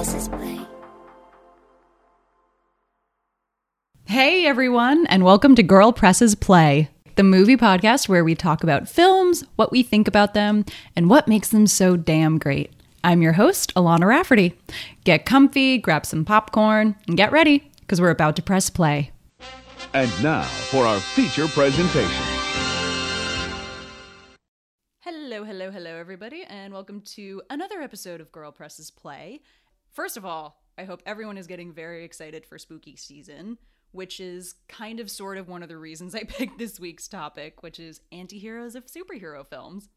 presses play. Hey everyone, and welcome to Girl Presses Play, the movie podcast where we talk about films, what we think about them, and what makes them so damn great. I'm your host, Alana Rafferty. Get comfy, grab some popcorn, and get ready, because we're about to press play. And now for our feature presentation. Hello, hello, hello, everybody, and welcome to another episode of Girl Presses Play. First of all, I hope everyone is getting very excited for spooky season, which is kind of sort of one of the reasons I picked this week's topic, which is anti-heroes of superhero films.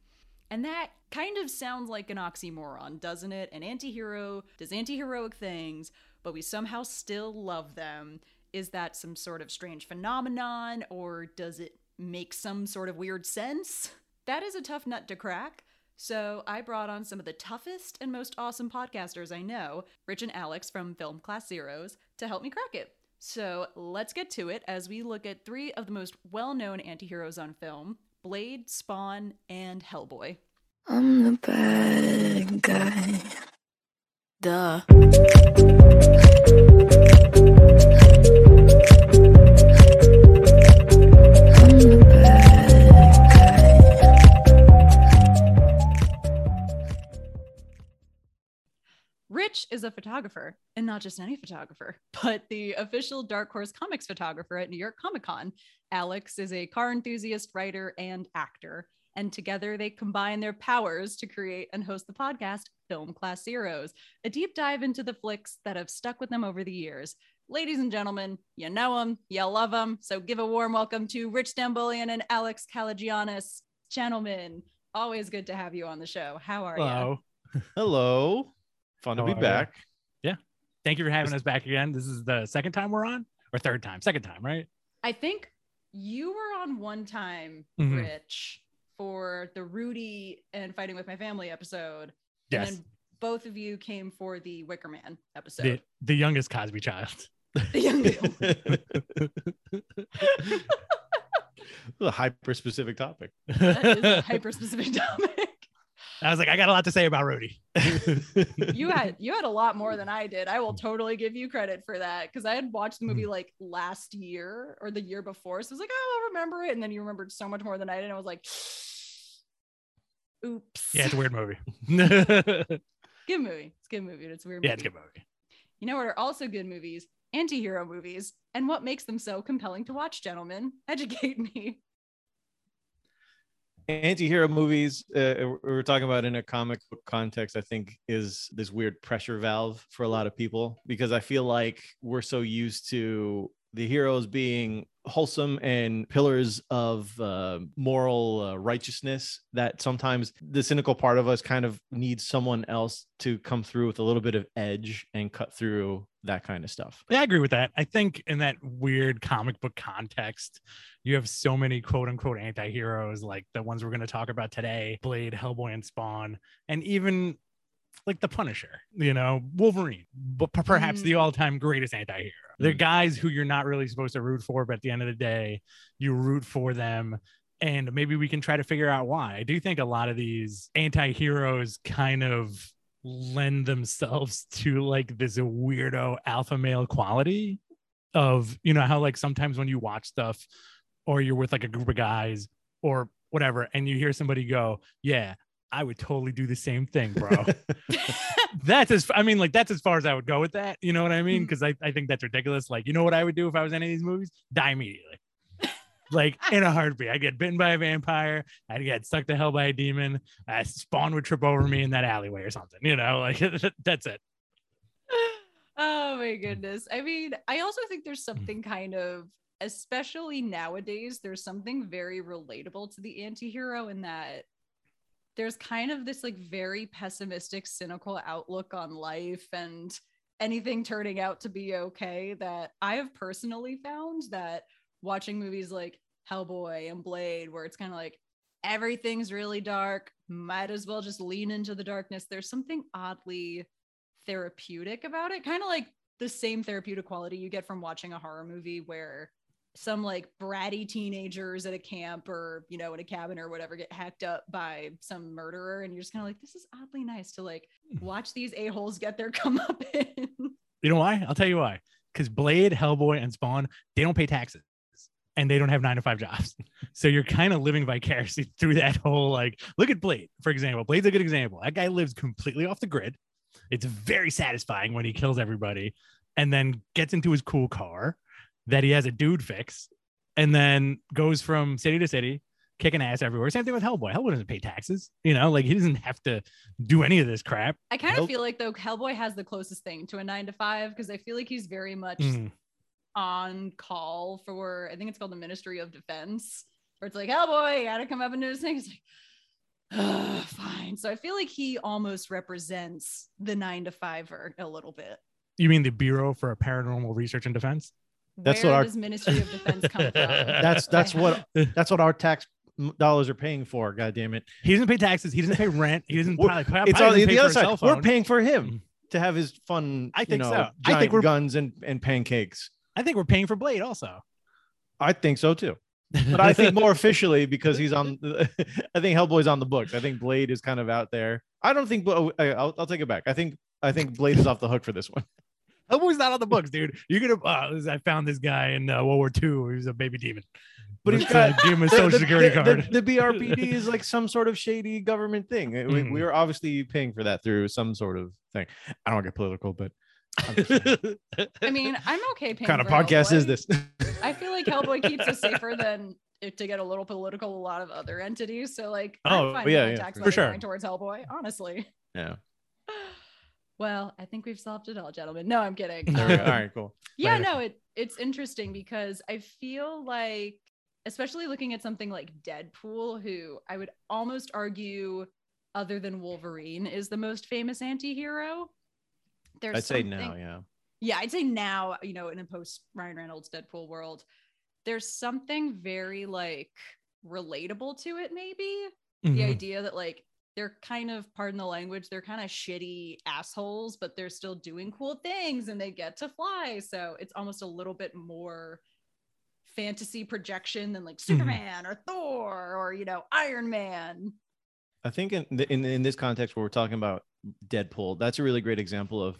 And that kind of sounds like an oxymoron, doesn't it? An anti-hero does anti-heroic things, but we somehow still love them. Is that some sort of strange phenomenon, or does it make some sort of weird sense? That is a tough nut to crack. So I brought on some of the toughest and most awesome podcasters I know, Rich and Alex from Film Class Zeros, to help me crack it. So let's get to it as we look at three of the most well known antiheroes on film Blade, Spawn, and Hellboy. I'm the bad guy. Duh. Rich is a photographer, and not just any photographer, but the official Dark Horse Comics photographer at New York Comic Con. Alex is a car enthusiast, writer, and actor. And together they combine their powers to create and host the podcast Film Class Zeros, a deep dive into the flicks that have stuck with them over the years. Ladies and gentlemen, you know them, you love them. So give a warm welcome to Rich Stambolian and Alex Kalagianis. Gentlemen, always good to have you on the show. How are you? Hello. Hello. Fun How to are be ya? Yeah. Thank you for having us back again. This is the second time we're on, or third time? Second time, right? I think you were on one time, Mhm. Rich, for the Rudy and Fighting with My Family episode. Yes. And then both of you came for the Wicker Man The, episode. the youngest Cosby child. The, young a hyper specific topic. that is a hyper specific topic. I was like, I got a lot to say about Rudy. You had you had a lot more than I did. I will totally give you credit for that because I had watched the movie mm. like last year or the year before. So I was like, oh, I'll remember it. And then you remembered so much more than I did. And I was like, oops. Yeah, it's a weird movie. good movie. It's a good movie. It's a weird Movie. Yeah, it's a good movie. You know what are also good movies? Anti-hero movies. And what makes them so compelling to watch, gentlemen? Educate me. Anti-hero movies, uh, we we're talking about in a comic book context, I think is this weird pressure valve for a lot of people because I feel like we're so used to the heroes being wholesome and pillars of uh, moral uh, righteousness that sometimes the cynical part of us kind of needs someone else to come through with a little bit of edge and cut through that kind of stuff. Yeah, I agree with that. I think in that weird comic book context, you have so many quote unquote anti heroes, like the ones we're going to talk about today Blade, Hellboy, and Spawn, and even like the Punisher, you know, Wolverine, but per- perhaps the Mm. all time greatest anti hero. They're Mm. guys who you're not really supposed to root for, but at the end of the day, you root for them. And maybe we can try to figure out why. I do think a lot of these anti heroes kind of lend themselves to like this weirdo alpha male quality of you know how like sometimes when you watch stuff or you're with like a group of guys or whatever and you hear somebody go yeah i would totally do the same thing bro. That's as i mean like that's as far as i would go with that you know what i mean? Because I, I think that's ridiculous. Like you know what i would do if i was in any of these movies? Die immediately. Like in a heartbeat. I'd get bitten by a vampire. I'd get stuck to hell by a demon. Uh, spawn would trip over me in that alleyway or something you know? Like that's it. Oh my goodness. I mean, I also think there's something kind of, especially nowadays, there's something very relatable to the anti-hero in that there's kind of this like very pessimistic, cynical outlook on life and anything turning out to be okay that I have personally found that watching movies like Hellboy and Blade, where it's kind of like everything's really dark, might as well just lean into the darkness. There's something oddly therapeutic about it, kind of like the same therapeutic quality you get from watching a horror movie where some like bratty teenagers at a camp or you know in a cabin or whatever get hacked up by some murderer and you're just kind of like this is oddly nice to like mm. watch these a-holes get their come up in You know why? I'll tell you why. Because Blade, Hellboy, and Spawn, they don't pay taxes and they don't have nine to five jobs. So you're kind of living vicariously through that whole like, look at Blade, for example. Blade's a good example. That guy lives completely off the grid. It's very satisfying when he kills everybody and then gets into his cool car that he has a dude fix and then goes from city to city, kicking ass everywhere. Same thing with Hellboy. Hellboy doesn't pay taxes, you know, like he doesn't have to do any of this crap. i kind Nope. of feel like though hellboy has the closest thing to a nine to five because i feel like he's very much Mm. on call for i think it's called the ministry of defense where it's like hellboy you gotta come up and do this thing it's like "Ugh, fine so i feel like he almost represents the nine to fiver a little bit You mean the Bureau for Paranormal Research and Defense? That's Where what our- does ministry of defense come from That's that's what that's what our tax dollars are paying for. God damn it! He doesn't pay taxes. He doesn't pay rent. He doesn't. Probably, probably It's on the, pay the for other side. We're paying for Mm. him to have his fun. I you think know, so. I think we're- guns and and pancakes. I think we're paying for Blade also. I think so too. But I think more officially because he's on. I think Hellboy's on the books. I think Blade is kind of out there. I don't think. Bla- I- I'll, I'll take it back. I think I think Blade is off the hook for this one. Hellboy's not on the books, dude. You're gonna. Uh, I found this guy in uh, World War II. He was a baby demon. But he's Let's, got give him a The- social the- security the, card. The, the BRPD is like some sort of shady government thing. We, Mhm. we are obviously paying for that through some sort of thing. I don't get political, but I'm just saying. i mean i'm okay paying kind of for podcast is this? i feel like hellboy keeps us safer than it to get a little political a lot of other entities so like Oh, I'm fine yeah, with yeah, tax for sure. going towards hellboy honestly yeah. Well i think we've solved it all gentlemen no i'm kidding There we go. All right. Cool. yeah Later. no it it's interesting because i feel like especially looking at something like deadpool who i would almost argue other than wolverine is the most famous anti-hero there's I'd say now. Yeah. yeah i'd say now you know in a post ryan reynolds deadpool world there's something very like relatable to it maybe the Mhm. idea that like they're kind of pardon the language they're kind of shitty assholes but they're still doing cool things and they get to fly. So it's almost a little bit more fantasy projection than like superman or thor or you know iron man. I think in, the- in in this context where we're talking about Deadpool, that's a really great example of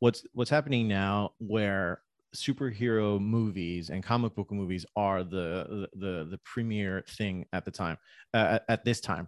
what's what's happening now, where superhero movies and comic book movies are the the the premier thing at the time uh, at this time.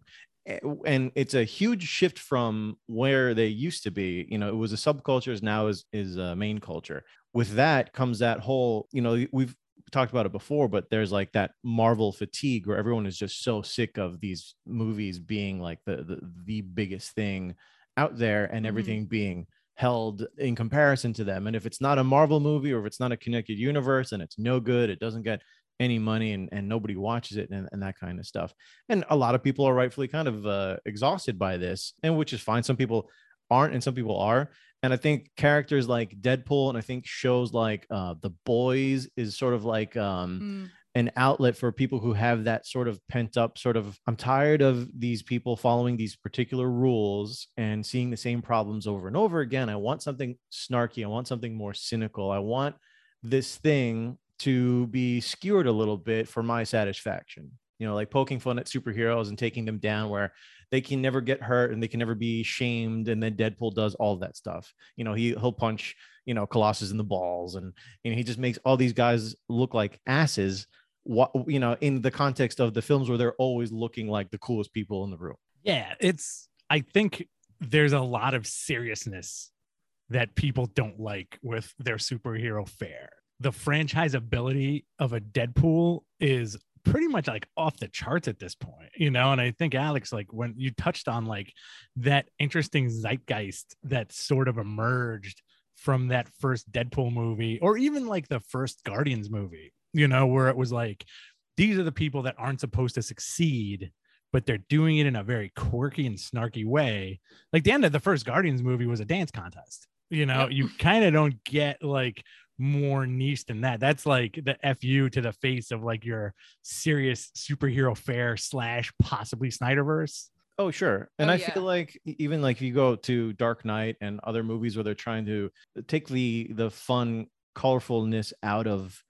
Eh, And it's a huge shift from where they used to be. You know, it was a subcultures now is is a main culture. With that comes that whole. You know, we've talked about it before, but there's like that Marvel fatigue where everyone is just so sick of these movies being like the the, the biggest thing out there and Mhm. everything being held in comparison to them. And if it's not a Marvel movie or if it's not a connected universe and it's no good, it doesn't get any money and, and nobody watches it and, and that kind of stuff. And a lot of people are rightfully kind of uh, exhausted by this, and which is fine. Some people aren't and some people are. And I think characters like Deadpool and I think shows like uh, The Boys is sort of like um, Mm, an outlet for people who have that sort of pent up sort of I'm tired of these people following these particular rules and seeing the same problems over and over again. I want something snarky. I want something more cynical. I want this thing to be skewered a little bit for my satisfaction. You know, like poking fun at superheroes and taking them down where they can never get hurt and they can never be shamed. And then Deadpool does all that stuff. You know, he he'll punch, you know, Colossus in the balls and you know, he just makes all these guys look like asses what you know in the context of the films where they're always looking like the coolest people in the room Yeah, it's. I think there's a lot of seriousness that people don't like with their superhero fare. The franchise ability of a Deadpool is pretty much like off the charts at this point, you know. And I think Alex, like when you touched on like that interesting zeitgeist that sort of emerged from that first Deadpool movie, or even like the first Guardians movie, you know, where it was like these are the people that aren't supposed to succeed but they're doing it in a very quirky and snarky way. Like the end of the first Guardians movie was a dance contest. You know, Yep. you kind of don't get like more niche than that. That's like the fu to the face of like your serious superhero fair slash possibly Snyderverse. oh sure and Oh, i yeah. feel like even like if you go to dark knight and other movies where they're trying to take the the fun colorfulness out of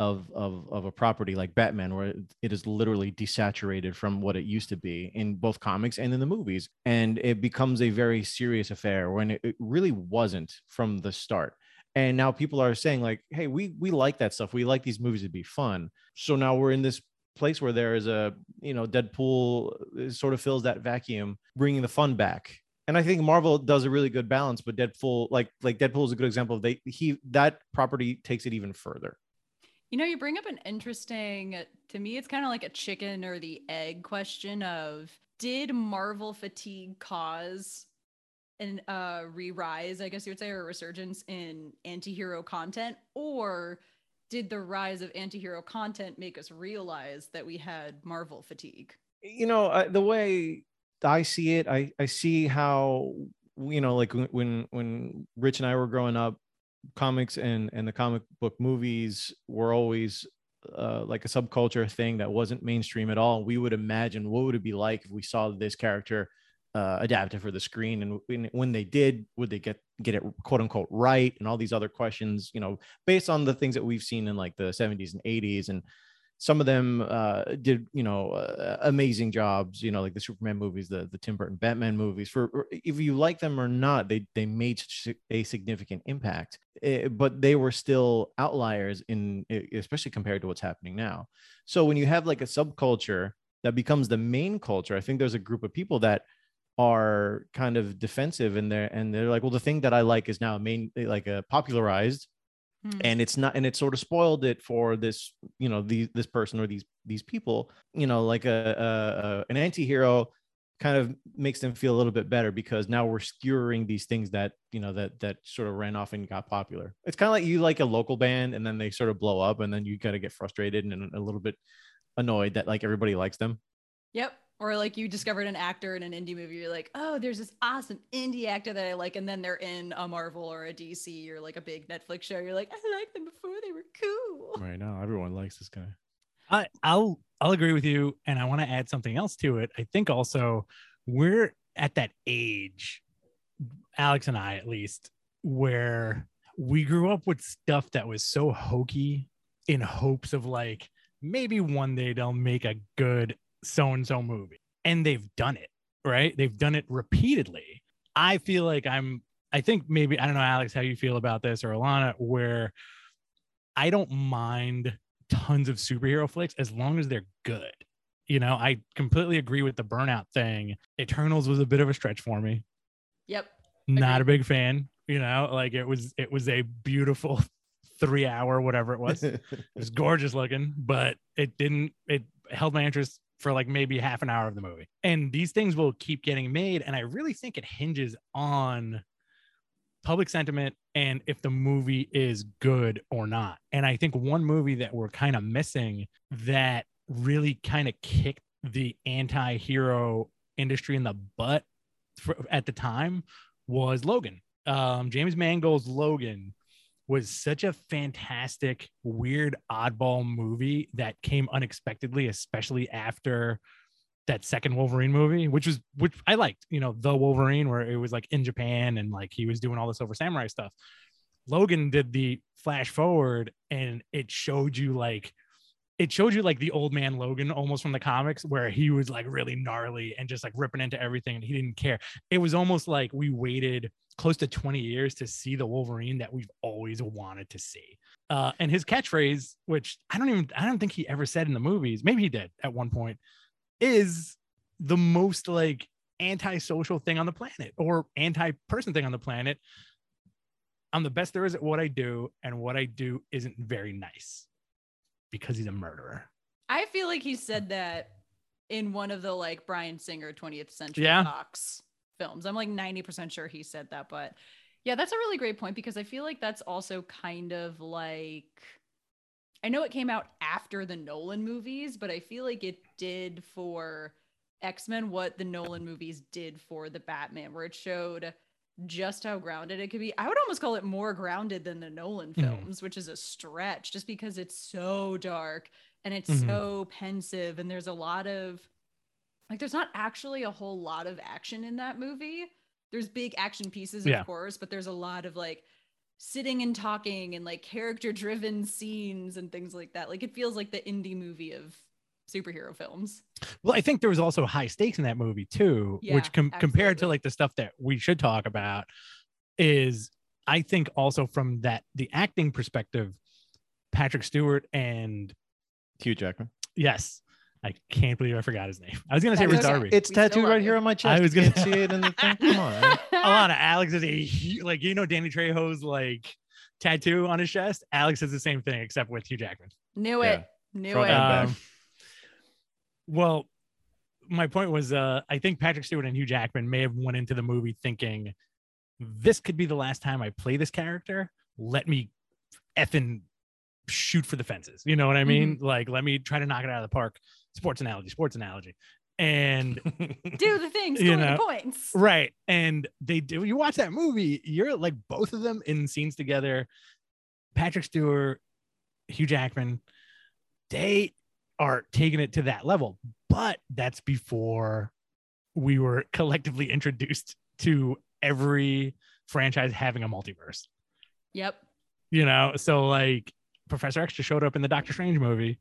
of of of a property like Batman, where it- it is literally desaturated from what it used to be in both comics and in the movies, and it becomes a very serious affair when it, it really wasn't from the start. And now people are saying like, "Hey, we we like that stuff. We like these movies to be fun." So now we're in this place where there is a you know Deadpool uh, sort of fills that vacuum, bringing the fun back. And I think Marvel does a really good balance, but Deadpool, like like Deadpool, is a good example. of They he that property takes it even further. You know, you bring up an interesting, to me, it's kind of like a chicken or the egg question of did Marvel fatigue cause an uh re-rise, I guess you would say, or a resurgence in anti-hero content? Or did the rise of anti-hero content make us realize that we had Marvel fatigue? you know I, the way i see it i i see how you know like when when rich and i were growing up comics and and the comic book movies were always uh, like a subculture thing that wasn't mainstream at all we would imagine what would it be like if we saw this character uh, adapted for the screen and when, they did would they get get it quote unquote right and all these other questions you know based on the things that we've seen in like the 70s and 80s and some of them uh, did you know uh, amazing jobs you know like the superman movies the the tim burton batman movies for if you like them or not they they made a significant impact Eh, but they were still outliers in especially compared to what's happening now. So when you have like a subculture that becomes the main culture i think there's a group of people that are kind of defensive and they're and they're like well the thing that i like is now main like a popularized Hmm. and it's not and it sort of spoiled it for this you know these this person or these these people you know like a, a, a an anti-hero kind of makes them feel a little bit better because now we're skewering these things that you know that that sort of ran off and got popular it's kind of like you like a local band and then they sort of blow up and then you kind of get frustrated and a little bit annoyed that like everybody likes them Yep. Or like you discovered an actor in an indie movie, you're like, oh, there's this awesome indie actor that I like, and then they're in a Marvel or a DC or like a big Netflix show. You're like, I liked them before they were cool. right now everyone likes this guy I, I'll I'll agree with you, and I want to add something else to it. I think also we're at that age, Alex and I at least, where we grew up with stuff that was so hokey in hopes of like maybe one day they'll make a good so and so movie, and they've done it right. They've done it repeatedly. I feel like I'm. I think maybe I don't know, Alex, how you feel about this or Alana, where I don't mind tons of superhero flicks as long as they're good. You know, I completely agree with the burnout thing. Eternals was a bit of a stretch for me. Yep. Not a big fan. You know, like it was it was a beautiful three hour whatever it was. It was gorgeous looking, but it didn't it held my interest for like maybe half an hour of the movie. And these things will keep getting made. And I really think it hinges on public sentiment and if the movie is good or not. And I think one movie that we're kind of missing that really kind of kicked the anti-hero industry in the butt for, at the time was Logan. Um, James Mangold's Logan was such a fantastic, weird, oddball movie that came unexpectedly, especially after that second Wolverine movie, which was which I liked, you know, the Wolverine, where it was like in Japan and like he was doing all this over samurai stuff. Logan did the flash forward and it showed you like it showed you like the old man Logan almost from the comics where he was like really gnarly and just like ripping into everything and he didn't care. It was almost like we waited close to 20 years to see the Wolverine that we've always wanted to see. Uh, and his catchphrase, which I don't even I don't think he ever said in the movies, maybe he did at one point, is the most like antisocial thing on the planet or anti-person thing on the planet. I'm the best there is at what I do, and what I do isn't very nice because he's a murderer. I feel like he said that in one of the like Bryan Singer 20th Century Yeah. Fox films. I'm like 90% sure he said that, but yeah, that's a really great point because I feel like that's also kind of like I know it came out after the Nolan movies, but I feel like it did for X-Men what the Nolan movies did for the Batman, where it showed just how grounded it could be. I would almost call it more grounded than the Nolan Mhm. films, which is a stretch just because it's so dark and it's Mhm. so pensive and there's a lot of like there's not actually a whole lot of action in that movie. There's big action pieces, Yeah. of course, but there's a lot of like sitting and talking and like character driven scenes and things like that. Like it feels like the indie movie of superhero films. Well, I think there was also high stakes in that movie too, Yeah, which com- compared to like the stuff that we should talk about is I think also from that the acting perspective, Patrick Stewart and Hugh Jackman. yes, I can't believe I forgot his name. I was gonna say That's Riz. Darby. It's We still tattooed love right you. here on my chest. I was gonna- can't see it in the thing. Come on. man. Alana, Alex is a hu- like you know Danny Trejo's like tattoo on his chest. Alex is the same thing except with Hugh Jackman. Knew it. Knew Front it. and back. Um, well, my point was, uh, I think Patrick Stewart and Hugh Jackman may have went into the movie thinking this could be the last time I play this character. Let me effing shoot for the fences. You know what I mean? Like, let me try to knock it out of the park. Sports analogy, sports analogy. And Do the things, you score know, the points. right. And they do, you watch that movie, you're like both of them in scenes together. Patrick Stewart, Hugh Jackman, they are taking it to that level. But that's before we were collectively introduced to every franchise having a multiverse. Yep. You know, so like Professor X just showed up in the Doctor Strange movie,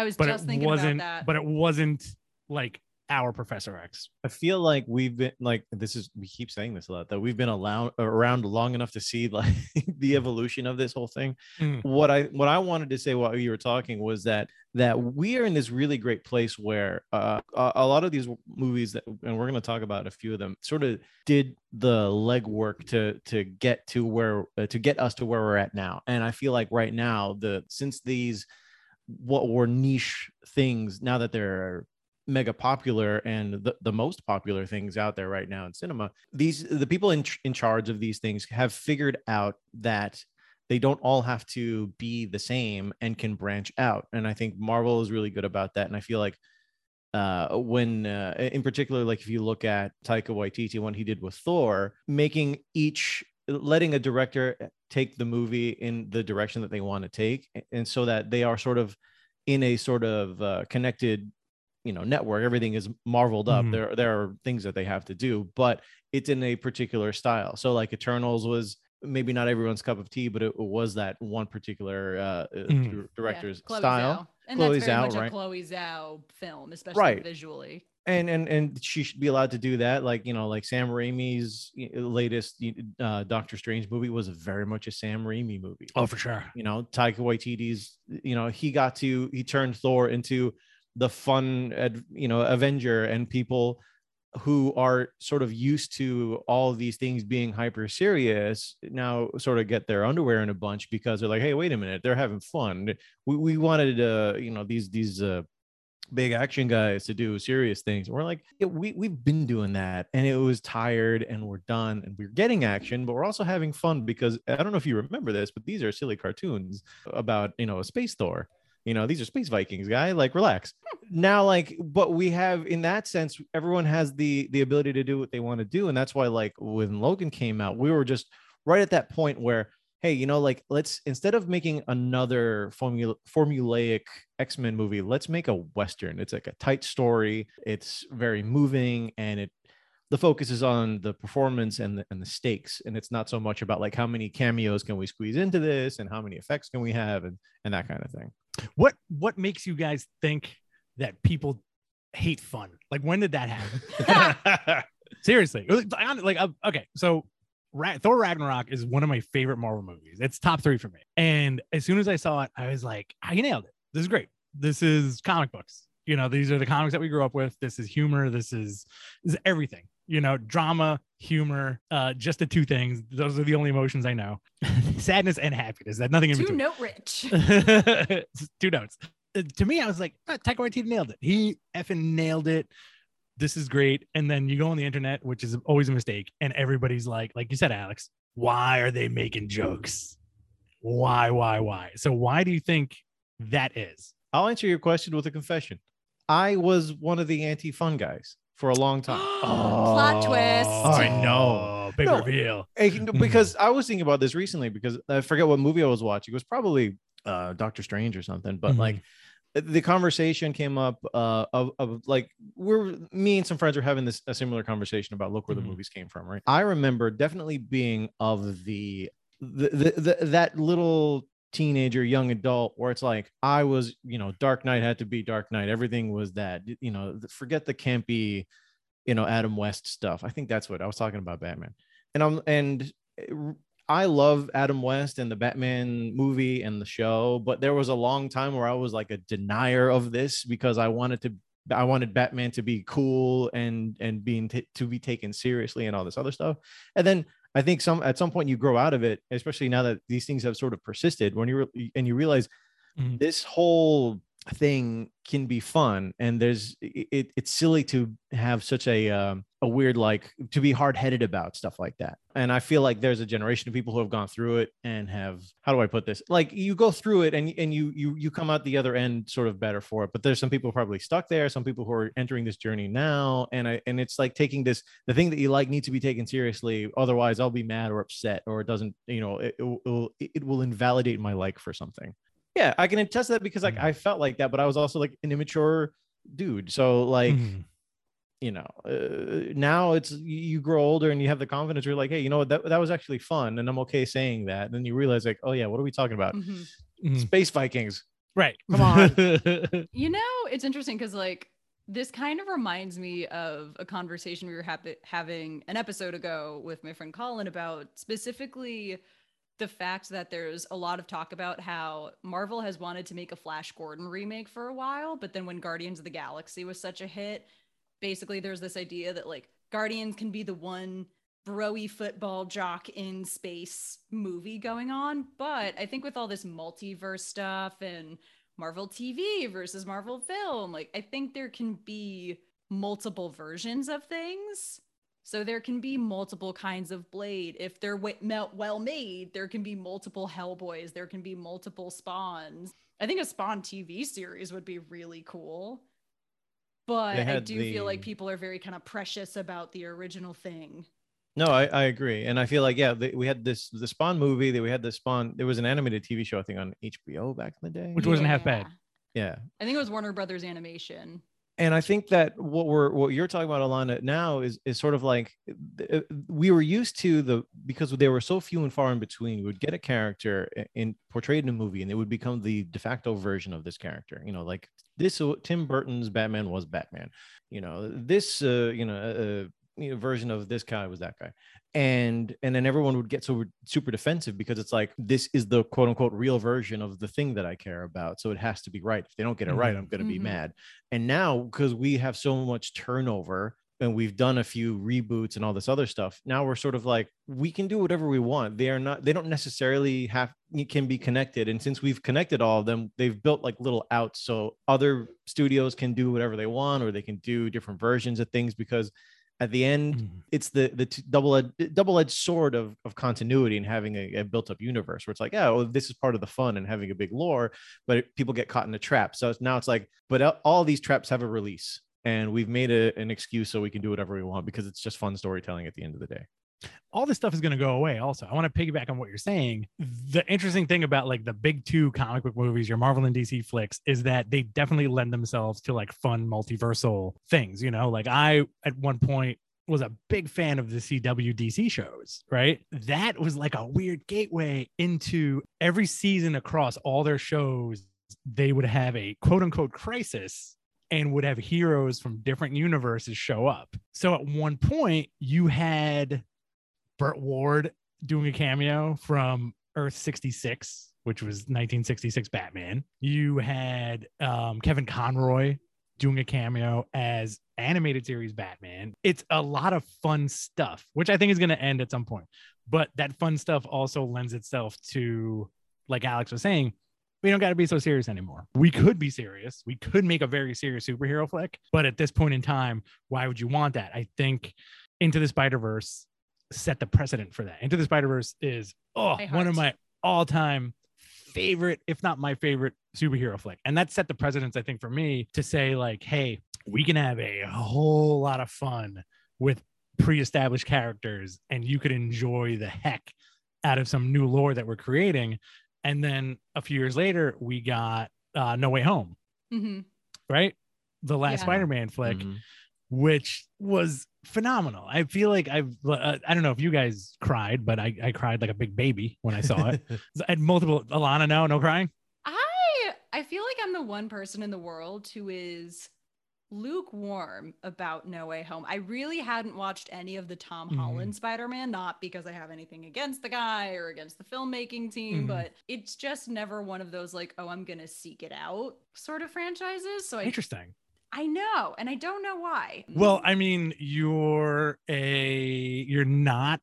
I was but just it thinking wasn't. about that. But it wasn't like our Professor X. I feel like we've been like this is we keep saying this a lot that we've been allowed around long enough to see like the evolution of this whole thing. Mm. What I what I wanted to say while you were talking was that that we are in this really great place where uh, a, a lot of these movies that and we're going to talk about a few of them sort of did the legwork to to get to where uh, to get us to where we're at now. And I feel like right now the since these what were niche things now that they're mega popular and the, the most popular things out there right now in cinema. These the people in, in charge of these things have figured out that they don't all have to be the same and can branch out. And i think marvel is really good about that. And i feel like uh when uh, in particular like if you look at taika waititi what he did with thor making each letting a director take the movie in the direction that they want to take and so that they are sort of in a sort of uh, connected you know network everything is marveled up Mhm. there there are things that they have to do but it's in a particular style so like eternals was maybe not everyone's cup of tea but it was that one particular uh, uh, Mhm. director's Chloe style Zhao. And Chloe that's very Zhao, much right. a Chloe Zhao film, especially Right. visually. And and and she should be allowed to do that like you know like sam raimi's latest uh, doctor strange movie was very much a sam raimi movie Oh, for sure. you know taika waititi's you know he got to he turned thor into the fun you know avenger and people who are sort of used to all these things being hyper serious now sort of get their underwear in a bunch because they're like hey wait a minute they're having fun we, we wanted uh you know these these uh big action guys to do serious things. We're like yeah, we, we've been doing that and it was tired and we're done and we're getting action but we're also having fun because i don't know if you remember this but these are silly cartoons about you know a space thor. You know these are space vikings guy. Like relax. Now like but we have in that sense everyone has the the ability to do what they want to do and that's why like when logan came out we were just right at that point where hey you know like let's instead of making another formula formulaic x-men movie let's make a western. It's like a tight story. It's very moving and it the focus is on the performance and the, and the stakes. And it's not so much about like how many cameos can we squeeze into this and how many effects can we have and and that kind of thing. What what makes you guys think that people hate fun? Like when did that happen? Seriously, It was- I hon- like uh, okay, so Ra- Thor Ragnarok is one of my favorite Marvel movies. It's top three for me. And as soon as I saw it, I was like, I nailed it. This is great. This is comic books. You know, these are the comics that we grew up with. This is humor. This is this is everything. You know, drama, humor, uh, just the two things. Those are the only emotions I know. Sadness and happiness. That nothing in Two between. note rich. two notes. Uh, To me, I was like, oh, Taika Waititi nailed it. He effing nailed it. This is great. And then you go on the internet, which is always a mistake, and everybody's like, like you said, Alex, why are they making jokes? Why, why, why? So why do you think that is? I'll answer your question with a confession. I was one of the anti-fun guys for a long time. Plot twist. Oh, I know. Oh, Big No. reveal. Eh, because I was thinking about this recently because I forget what movie I was watching. It was probably uh, Doctor Strange or something. But Mhm. like the conversation came up uh, of, of like we're me and some friends were having this a similar conversation about look where Mhm. the movies came from. Right. I remember definitely being of the the, the, the that little teenager young adult where it's like i was you know dark knight had to be dark knight everything was that you know forget the campy you know adam west stuff i think that's what i was talking about batman and i'm and eh, i love adam west and the batman movie and the show but there was a long time where i was like a denier of this because i wanted to i wanted batman to be cool and and being t- to be taken seriously and all this other stuff and then I think some at some point you grow out of it, especially now that these things have sort of persisted. When you re- and you realize Mhm. this whole thing can be fun, and there's it, it's silly to have such a um, a weird like to be hard headed about stuff like that. And I feel like there's a generation of people who have gone through it and have how do I put this? Like you go through it and and you you you come out the other end sort of better for it. But there's some people probably stuck there, some people who are entering this journey now, and I and it's like taking this the thing that you like needs to be taken seriously. Otherwise, I'll be mad or upset, or it doesn't. You know, it, it, will, it will invalidate my like for something. Yeah, I can attest to that because like Mhm. I felt like that, but I was also like an immature dude. So like Mhm. You know uh, now it's you you grow older and you have the confidence you're like hey you know what? That, that was actually fun and i'm okay saying that and then you realize like oh yeah what are we talking about? Mhm. Mhm. space vikings. Right. Come on. You know, it's interesting because like this kind of reminds me of a conversation we were hap- having an episode ago with my friend Colin about specifically the fact that there's a lot of talk about how Marvel has wanted to make a Flash Gordon remake for a while, but then when Guardians of the Galaxy was such a hit, basically there's this idea that like Guardians can be the one broy football jock in space movie going on. But I think with all this multiverse stuff and Marvel TV versus Marvel film, like I think there can be multiple versions of things. So there can be multiple kinds of Blade. If they're well made, there can be multiple Hellboys. There can be multiple Spawns. I think a Spawn TV series would be really cool. But I had do feel like people are very kind of precious about the original thing. no I, I agree and i feel like yeah they, we had this the spawn movie that we had the spawn there was an animated tv show i think on hbo back in the day Which wasn't half bad. yeah I think it was Warner Brothers Animation. And I think that what we're what you're talking about, Alana, now is is sort of like uh, we were used to the because there were so few and far in between. We would get a character in portrayed in a movie, and it would become the de facto version of this character. You know, like this uh, Tim Burton's Batman was Batman. You know, this uh, you know. Uh, you know, version of this guy was that guy and and then everyone would get so super defensive because it's like this is the quote unquote real version of the thing that i care about. So it has to be right. If they don't get it right i'm going to be Mhm. mad. And now because we have so much turnover and we've done a few reboots and all this other stuff now we're sort of like we can do whatever we want. They are not they don't necessarily have it can be connected. And since we've connected all of them they've built like little outs. So other studios can do whatever they want or they can do different versions of things because at the end Mhm. it's the the t- double ed- double edged sword of of continuity and having a, a built up universe where it's like, oh, well, this is part of the fun and having a big lore, but it, people get caught in a trap. So it's, now it's like, but all- all these traps have a release, and we've made a, an excuse so we can do whatever we want because it's just fun storytelling at the end of the day. All this stuff is going to go away also. I want to piggyback on what you're saying. The interesting thing about like the big two comic book movies your marvel and dc flicks is that they definitely lend themselves to like fun multiversal things you know? Like i at one point was a big fan of the cw dc shows right? That was like a weird gateway into every season across all their shows they would have a quote unquote crisis and would have heroes from different universes show up. So at one point, you had Burt Ward doing a cameo from Earth 66, which was 1966 Batman. You had um, Kevin Conroy doing a cameo as animated series Batman. It's a lot of fun stuff, which I think is going to end at some point. But that fun stuff also lends itself to, like Alex was saying, we don't got to be so serious anymore. We could be serious. We could make a very serious superhero flick, but at this point in time, why would you want that? I think Into the Spider Verse set the precedent for that. Into the Spider Verse is oh My one of my all time favorite, if not my favorite superhero flick, and that set the precedence. I think for me to say like, hey, we can have a whole lot of fun with pre-established characters, and you could enjoy the heck out of some new lore that we're creating. And then a few years later, we got uh, No Way Home, hmm right? The last Yeah. Spider-Man flick. Mhm. Which was phenomenal. I feel like I've uh, I don't know if you guys cried, but I I cried like a big baby when I saw it. I had multiple Alana, no, no crying. I I feel like I'm the one person in the world who is lukewarm about No Way Home. I really hadn't watched any of the Tom Mhm. Holland Spider-Man, not because I have anything against the guy or against the filmmaking team, Mhm. but it's just never one of those like, oh, I'm gonna seek it out sort of franchises. So I Interesting. I know, and I don't know why. Well, I mean, you're a you're not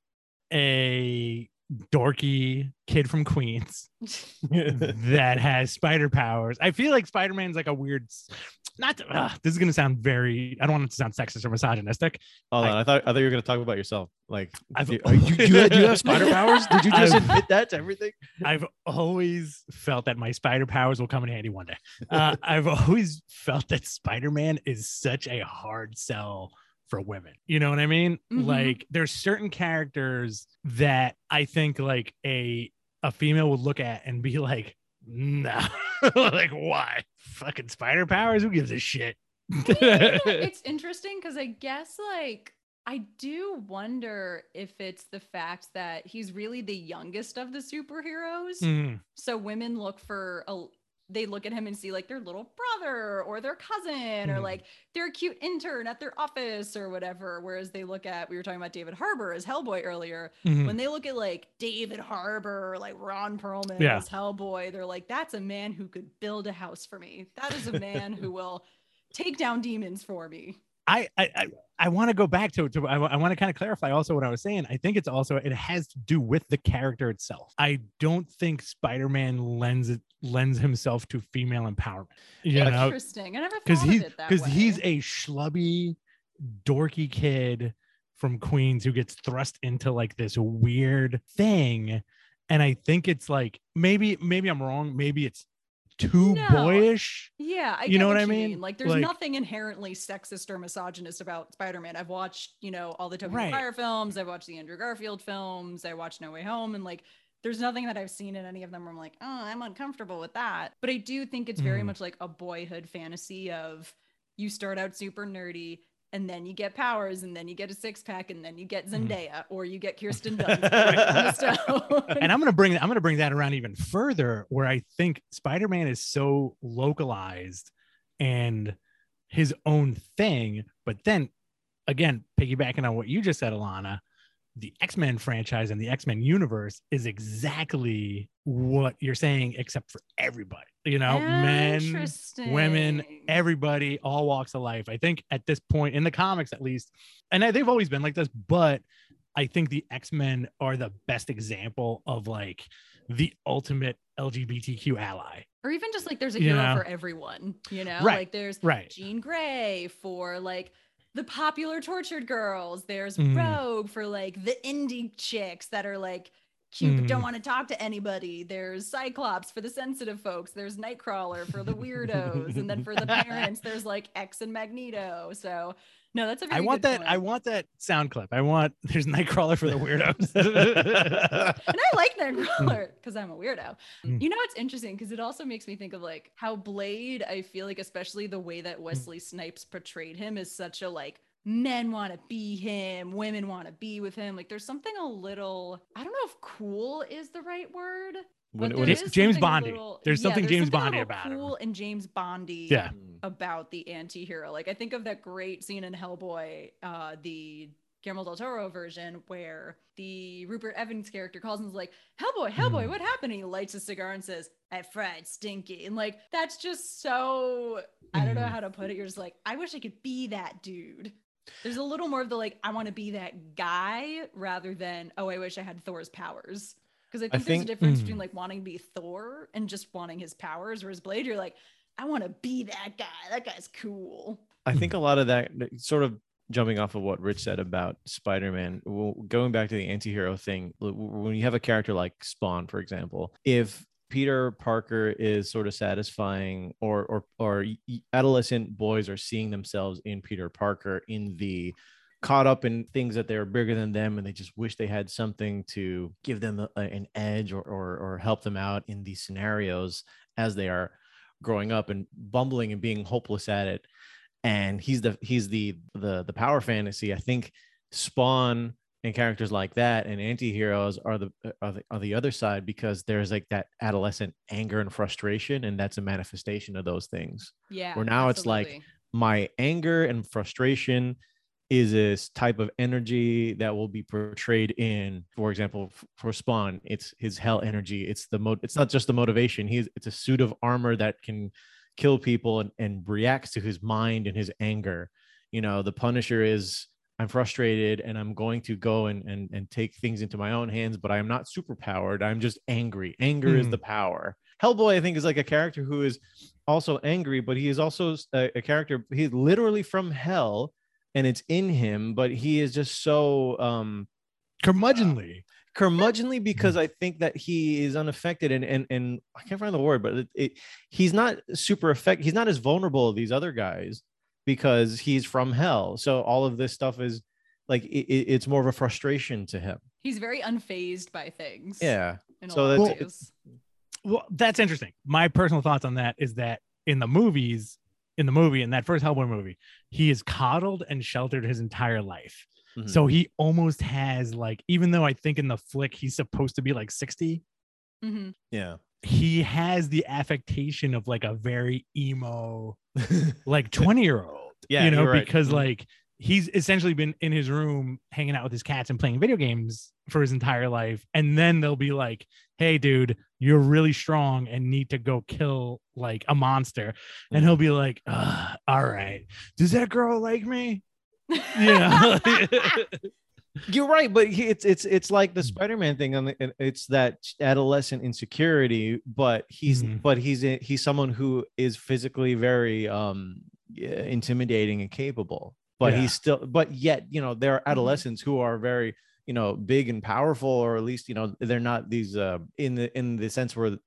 a dorky kid from Queens that has spider powers. I feel like Spider Man's like a weird. Not to, ugh, this is gonna sound very. I don't want it to sound sexist or misogynistic. Hold I- on, I thought I thought you were gonna talk about yourself. Like, I've- do, are you, do, you, you have spider powers? Did you just I've- admit that to everything? I've always felt that my spider powers will come in handy one day. Uh, I've always felt that Spider Man is such a hard sell for women. You know what I mean? Mhm. Like, there's certain characters that I think like a a female would look at and be like, "No, like why? Fucking spider powers? Who gives a shit?" Yeah, it's interesting because I guess like I do wonder if it's the fact that he's really the youngest of the superheroes. Mm, So women look for a they look at him and see like their little brother or their cousin or Mhm. like their cute intern at their office or whatever. Whereas they look at we were talking about David Harbour as Hellboy earlier. mhm. When they look at like David Harbour or like Ron Perlman Yeah. as Hellboy, they're like, that's a man who could build a house for me. That is a man who will take down demons for me. I I I, I want to go back to to I, want to kind of clarify also what I was saying. I think it's also it has to do with the character itself. I don't think Spider-Man lends it lends himself to female empowerment. You know, Interesting. I never because thought he's of it that because he's a schlubby, dorky kid from Queens who gets thrust into like this weird thing, and I think it's like maybe maybe I'm wrong. Maybe it's too No. boyish. Yeah, I You know what I you mean? Like, there's Like- nothing inherently sexist or misogynist about Spider-Man. I've watched, you know, all the Tobey Right. Maguire films. I've watched the Andrew Garfield films. I watched No Way Home, and like, there's nothing that I've seen in any of them where I'm like, oh, I'm uncomfortable with that. But I do think it's very Mm. much like a boyhood fantasy of you start out super nerdy. And then you get powers, and then you get a six pack, and then you get Mhm. Zendaya, or you get Kirsten Dunst. and I'm gonna bring I'm gonna bring that around even further, where I think Spider-Man is so localized and his own thing. But then again, piggybacking on what you just said, Alana, the X-Men franchise and the X-Men universe is exactly what you're saying, except for everybody. You know, men, women, everybody, all walks of life. I think at this point in the comics, at least, and they've always been like this, but I think the X Men are the best example of like the ultimate LGBTQ ally. or even just like there's a You hero know? for everyone you know Right, like there's Right. jean grey for like the popular tortured girls there's Mm. rogue for like the indie chicks that are like cute but don't Mm. want to talk to anybody there's cyclops for the sensitive folks there's nightcrawler for the weirdos and then for the parents there's like x and magneto so no that's a very I want good that. I want that sound clip. I want there's Nightcrawler for the weirdos. and I like Nightcrawler because I'm a weirdo. Mm. You know, it's interesting because it also makes me think of like how Blade, I feel like, especially the way Mm. that Wesley Snipes portrayed him, is such a like men want to be him, women want to be with him. Like there's something a little, I don't know if cool is the right word. When- it's- James Bondy. little- There's something there's James a Bondy about him. cool and James Bondy Yeah. about the anti-hero. Like I think of that great scene in Hellboy, uh, the Guillermo del Toro version, where the Rupert Evans character calls and is like, Hellboy, Hellboy, Mm. what happened? And he lights a cigar and says, I fried Stinky. And like that's just so I don't know Mm. how to put it. You're just like, I wish I could be that dude. There's a little more of the like, I want to be that guy rather than, oh, I wish I had Thor's powers. Because I think there's a difference Mm. between like wanting to be Thor and just wanting his powers or his blade. You're like, I want to be that guy. That guy's cool. I think a lot of that sort of jumping off of what Rich said about Spider-Man, well, going back to the anti-hero thing, when you have a character like Spawn, for example, if Peter Parker is sort of satisfying or or or adolescent boys are seeing themselves in Peter Parker in the caught up in things that they're bigger than them and they just wish they had something to give them a, an edge or, or or help them out in these scenarios as they are growing up and bumbling and being hopeless at it and he's the he's the the the power fantasy. I think Spawn and characters like that and anti-heroes are the uh, are the, are the other side because there's like that adolescent anger and frustration and that's a manifestation of those things. Yeah. Where now it's like, my anger and frustration is this type of energy that will be portrayed in for example for spawn it's his hell energy. It's the mo- it's not just the motivation. He's it's a suit of armor that can kill people and, and reacts to his mind and his anger. You know the punisher is i'm frustrated and i'm going to go and and, and take things into my own hands but i am not super powered i'm just angry anger is Hmm. the power hellboy i think is like a character who is also angry but he is also a character he's literally from hell and it's in him but he is just so um Curmudgeonly. curmudgeonly because I think that he is unaffected and and and I can't find the word, but it, it he's not super affect. He's not as vulnerable as these other guys because he's from hell. So all of this stuff is like it, it- it's more of a frustration to him. he's very unfazed by things. Yeah, So that's- ways. Well, that's interesting. My personal thoughts on that is that in the movies, in the movie, in that first Hellboy movie, he is coddled and sheltered his entire life. Mhm. So he almost has like, even though I think in the flick he's supposed to be like 60, Mhm. yeah, he has the affectation of like a very emo, like 20 year old. Yeah, You know, right. because Mhm. like he's essentially been in his room hanging out with his cats and playing video games for his entire life. And then they'll be like, hey, dude, you're really strong and need to go kill like a monster. And he'll be like, all right, does that girl like me? Yeah. You're right, but it's it's it's like the Mm. Spider-Man thing on the it's that adolescent insecurity, but he's Mhm. but he's a- he's someone who is physically very um intimidating and capable. But Yeah. he's still but yet, you know, there are Mhm. adolescents who are very, you know, big and powerful or at least, you know, they're not these uh in the in the sense where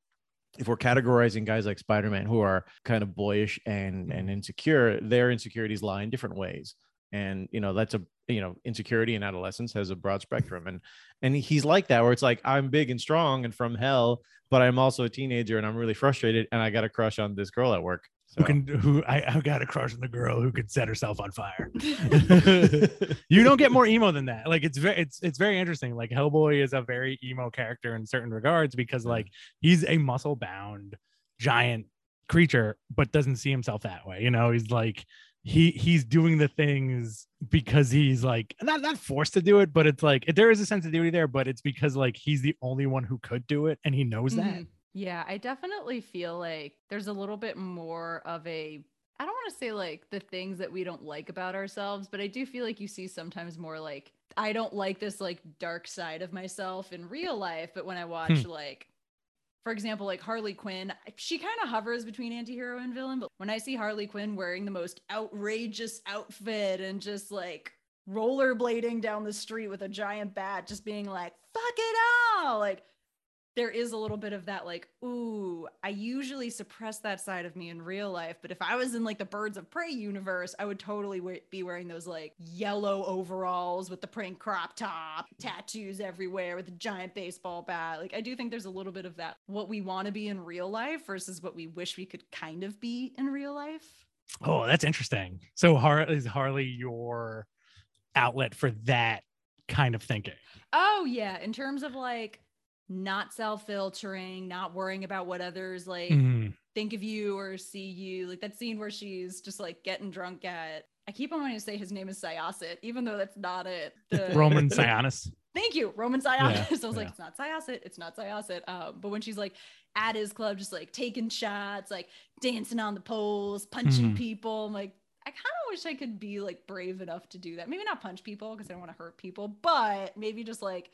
if we're categorizing guys like Spider-Man who are kind of boyish and and insecure, their insecurities lie in different ways. And you know, that's a you know, insecurity in adolescence has a broad spectrum. And and he's like that where it's like I'm big and strong and from hell, but I'm also a teenager and I'm really frustrated and I got a crush on this girl at work. who can who I, I got a crush on the girl who could set herself on fire. you don't get more emo than that. Like it's very it's it's very interesting. Like Hellboy is a very emo character in certain regards because like he's a muscle bound giant creature, but doesn't see himself that way. You know, he's like he he's doing the things because he's like not not forced to do it, but it's like there is a sense of duty there, but it's because like he's the only one who could do it and he knows that. Mhm. Yeah, I definitely feel like there's a little bit more of a I don't want to say like the things that we don't like about ourselves, but I do feel like you see sometimes more like I don't like this like dark side of myself in real life, but when I watch like for example, like Harley Quinn, she kind of hovers between anti-hero and villain, but when I see Harley Quinn wearing the most outrageous outfit and just like rollerblading down the street with a giant bat, just being like, fuck it all, like there is a little bit of that like ooh i usually suppress that side of me in real life but if i was in like the birds of prey universe i would totally be wearing those like yellow overalls with the print crop top tattoos everywhere with a giant baseball bat like i do think there's a little bit of that what we want to be in real life versus what we wish we could kind of be in real life Oh, that's interesting. So Har- is Harley your outlet for that kind of thinking? oh yeah in terms of like not self-filtering not worrying about what others like Mhm. think of you or see you. Like that scene where she's just like getting drunk at. I keep on wanting to say his name is Syosset, even though that's not it. The- Roman Sionis. Thank you, Roman Syosset. so I was like, it's not Syosset, it's not Syosset. Um, but when she's like at his club, just like taking shots, like dancing on the poles, punching Mhm. people, I'm like, I kind of wish I could be like brave enough to do that. Maybe not punch people because I don't want to hurt people, but maybe just like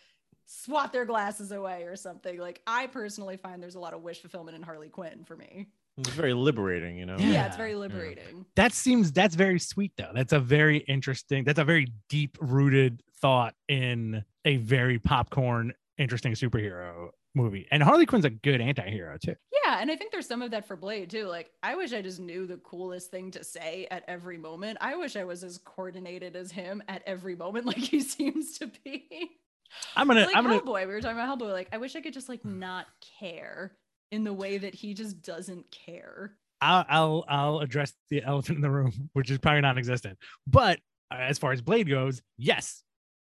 swat their glasses away or something. Like I personally find there's a lot of wish fulfillment in Harley Quinn for me. It's very liberating, you know. Yeah, Yeah. it's very liberating. that seems that's very sweet though that's a very interesting that's a very deep rooted thought in a very popcorn interesting superhero movie and harley quinn's a good anti-hero too Yeah, and I think there's some of that for Blade too. Like, I wish I just knew the coolest thing to say at every moment. I wish I was as coordinated as him at every moment, like he seems to be. I'm gonna like i'm gonna Hellboy, we were talking about Hellboy. Like, I wish I could just like not care in the way that he just doesn't care. I'll, I'll I'll address the elephant in the room, which is probably non-existent. But uh, as far as Blade goes, yes,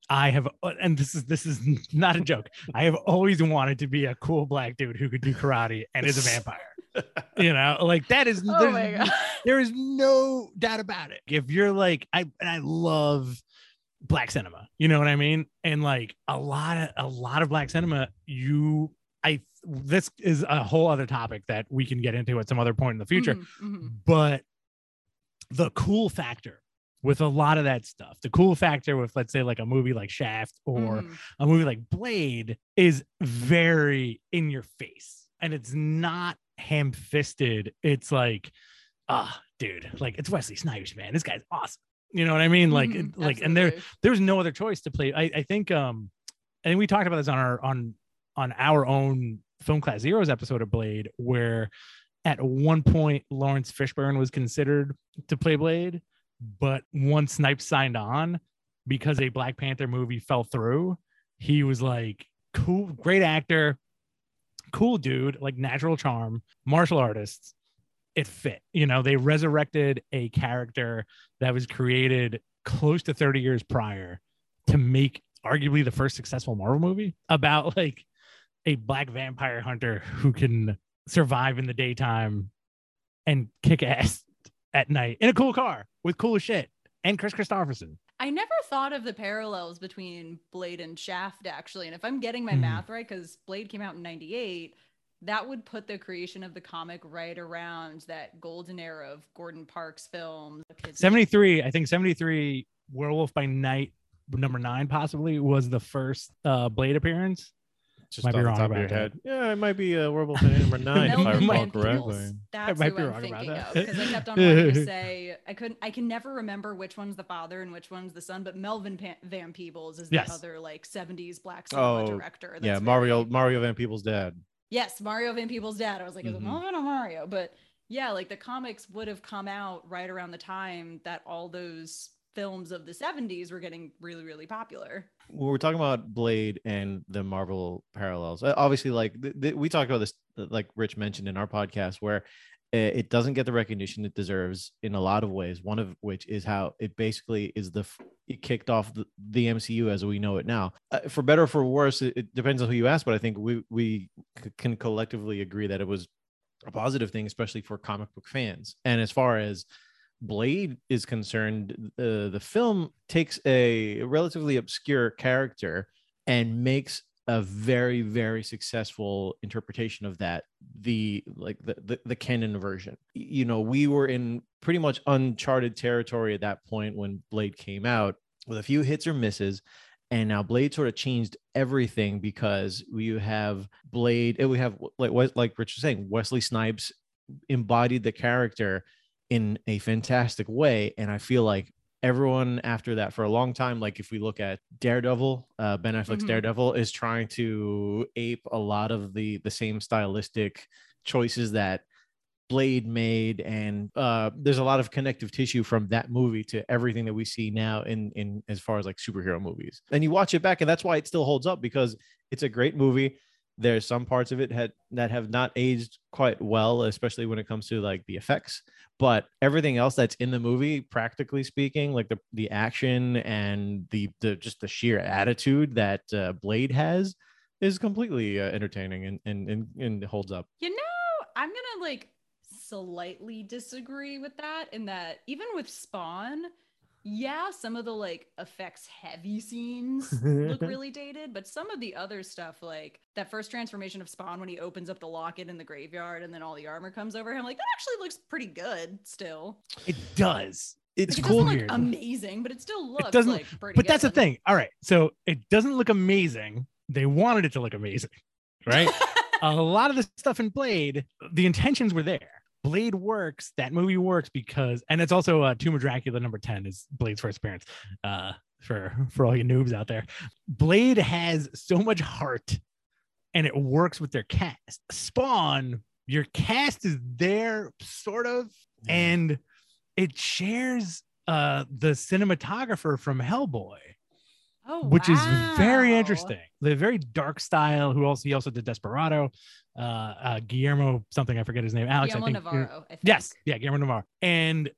I have, uh, and this is this is not a joke. I have always wanted to be a cool black dude who could do karate and is a vampire. You know, like that is. Oh my god. There is no doubt about it. If you're like, I and I love black cinema, you know what I mean? And like a lot of a lot of black cinema, you I this is a whole other topic that we can get into at some other point in the future. Mhm, mhm. But the cool factor with a lot of that stuff, the cool factor with let's say like a movie like Shaft or Mhm. a movie like Blade is very in your face and it's not ham fisted. It's like, ah, dude, like it's Wesley Snipes, man. This guy's awesome. You know what I mean? Like, Mhm, it- like, and there, there's no other choice to play. I, I think, um, and we talked about this on our on on our own film class zeros episode of Blade, where at one point Laurence Fishburne was considered to play Blade, but once Snipes signed on because a Black Panther movie fell through, he was like, cool, great actor, cool dude, like natural charm, martial artists. It fit. You know, they resurrected a character that was created close to 30 years prior to make arguably the first successful Marvel movie about like a black vampire hunter who can survive in the daytime and kick ass at night in a cool car with cool shit and Kris Kristofferson. I never thought of the parallels between Blade and Shaft, actually. And if I'm getting my Mhm. math right, because Blade came out in 98, that would put the creation of the comic right around that golden era of Gordon Parks films. 73, I think 73 Werewolf by Night number nine possibly was the first uh Blade appearance. Just Might be wrong top of about your that. head. Yeah, it might be uh, Werewolf by Night number nine, if I Melvin recall correctly. Peebles. That's might who be I'm wrong about thinking that. of because I kept on wanting to say I couldn't. I can never remember which one's the father and which one's the son. But Melvin Pan- Van Peebles is the Yes. other like 70s black cinema Oh, director. Yeah, Mario Mario Van Peebles' dad. Yes, Mario Van Peebles' dad. I was like, is it Mhm. Melvin or Mario? But yeah, like the comics would have come out right around the time that all those films of the 70s were getting really, really popular. we're talking about Blade and the Marvel parallels, uh, obviously, like th- th- we talked about this, uh, like Rich mentioned in our podcast, where uh, it doesn't get the recognition it deserves in a lot of ways. One of which is how it basically is the it kicked off the, the MCU as we know it now. Uh, for better or for worse, it, it depends on who you ask, but I think we we c- can collectively agree that it was a positive thing, especially for comic book fans. And as far as Blade is concerned, uh, the film takes a relatively obscure character and makes a very very successful interpretation of that the like the, the the canon version you know we were in pretty much uncharted territory at that point when blade came out with a few hits or misses and now blade sort of changed everything because we have blade and we have like like rich was saying wesley snipes embodied the character in a fantastic way and i feel like everyone after that for a long time like if we look at daredevil uh, ben affleck's Mhm. daredevil is trying to ape a lot of the the same stylistic choices that blade made and uh there's a lot of connective tissue from that movie to everything that we see now in in as far as like superhero movies. And you watch it back and that's why it still holds up because it's a great movie. There's some parts of it had that have not aged quite well especially when it comes to like the effects but everything else that's in the movie practically speaking like the the action and the the just the sheer attitude that uh, blade has is completely uh, entertaining and, and and and holds up. You know, I'm gonna like slightly disagree with that in that even with Spawn, yeah, some of the like effects heavy scenes look really dated, but some of the other stuff, like that first transformation of Spawn when he opens up the locket in the graveyard and then all the armor comes over him, like that actually looks pretty good still. It does. It's Like, it cool look amazing, but it still looks doesn't- like pretty but that's the thing. All right. So it doesn't look amazing. They wanted it to look amazing, right? a lot of the stuff in Blade, the intentions were there. Blade works. That movie works because, and it's also uh, Tomb of Dracula number ten is Blade's first appearance. Uh, for for all you noobs out there, Blade has so much heart, and it works with their cast. Spawn, your cast is there, sort of, and it shares uh the cinematographer from Hellboy oh, which is very interesting. The very dark style. Who also he also did Desperado. Uh, uh Guillermo something I forget his name. Alex, Guillermo I think. Navarro. I think. Yes, yeah, Guillermo Navarro. And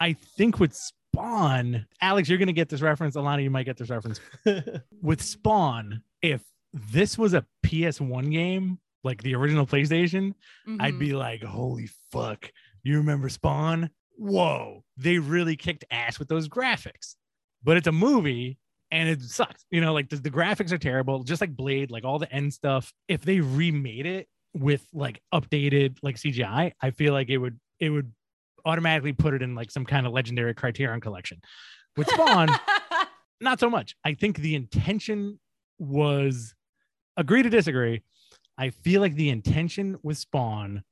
I think with Spawn, Alex, you're gonna get this reference. A lot of you might get this reference. with Spawn, if this was a PS1 game, like the original PlayStation, I'd Mhm. be like, holy fuck, you remember Spawn? Whoa, they really kicked ass with those graphics. But it's a movie and it sucks. You know, like the, the graphics are terrible, just like Blade, like all the end stuff. If they remade it with like updated like CGI, I feel like it would it would automatically put it in like some kind of legendary criterion collection. With Spawn, not so much. I think the intention was agree to disagree. I feel like the intention with Spawn,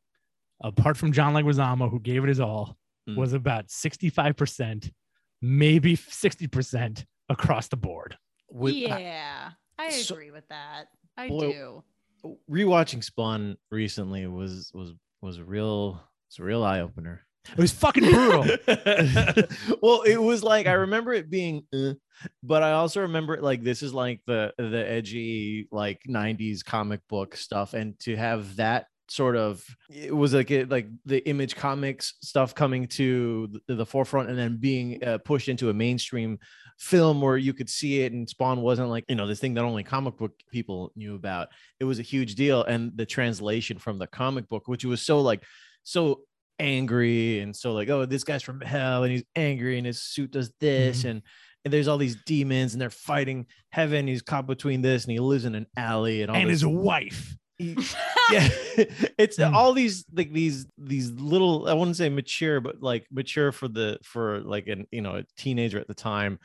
apart from John Leguizamo, who gave it his all, Mm. was about 65%, maybe 60% across the board. With- yeah, I so- agree with that. I Boy, do. Rewatching Spawn recently was was was a real it's a real eye opener. It was fucking brutal. well, it was like I remember it being, uh, but I also remember it like this is like the the edgy like '90s comic book stuff, and to have that sort of it was like it, like the image comics stuff coming to the, the forefront and then being uh, pushed into a mainstream film where you could see it and spawn wasn't like you know this thing that only comic book people knew about it was a huge deal and the translation from the comic book which was so like so angry and so like oh this guy's from hell and he's angry and his suit does this Mhm. and and there's all these demons and they're fighting heaven he's caught between this and he lives in an alley and all and this his wife. He- yeah it's Mm. all these like these these little i wouldn't say mature but like mature for the for like an you know a teenager at the time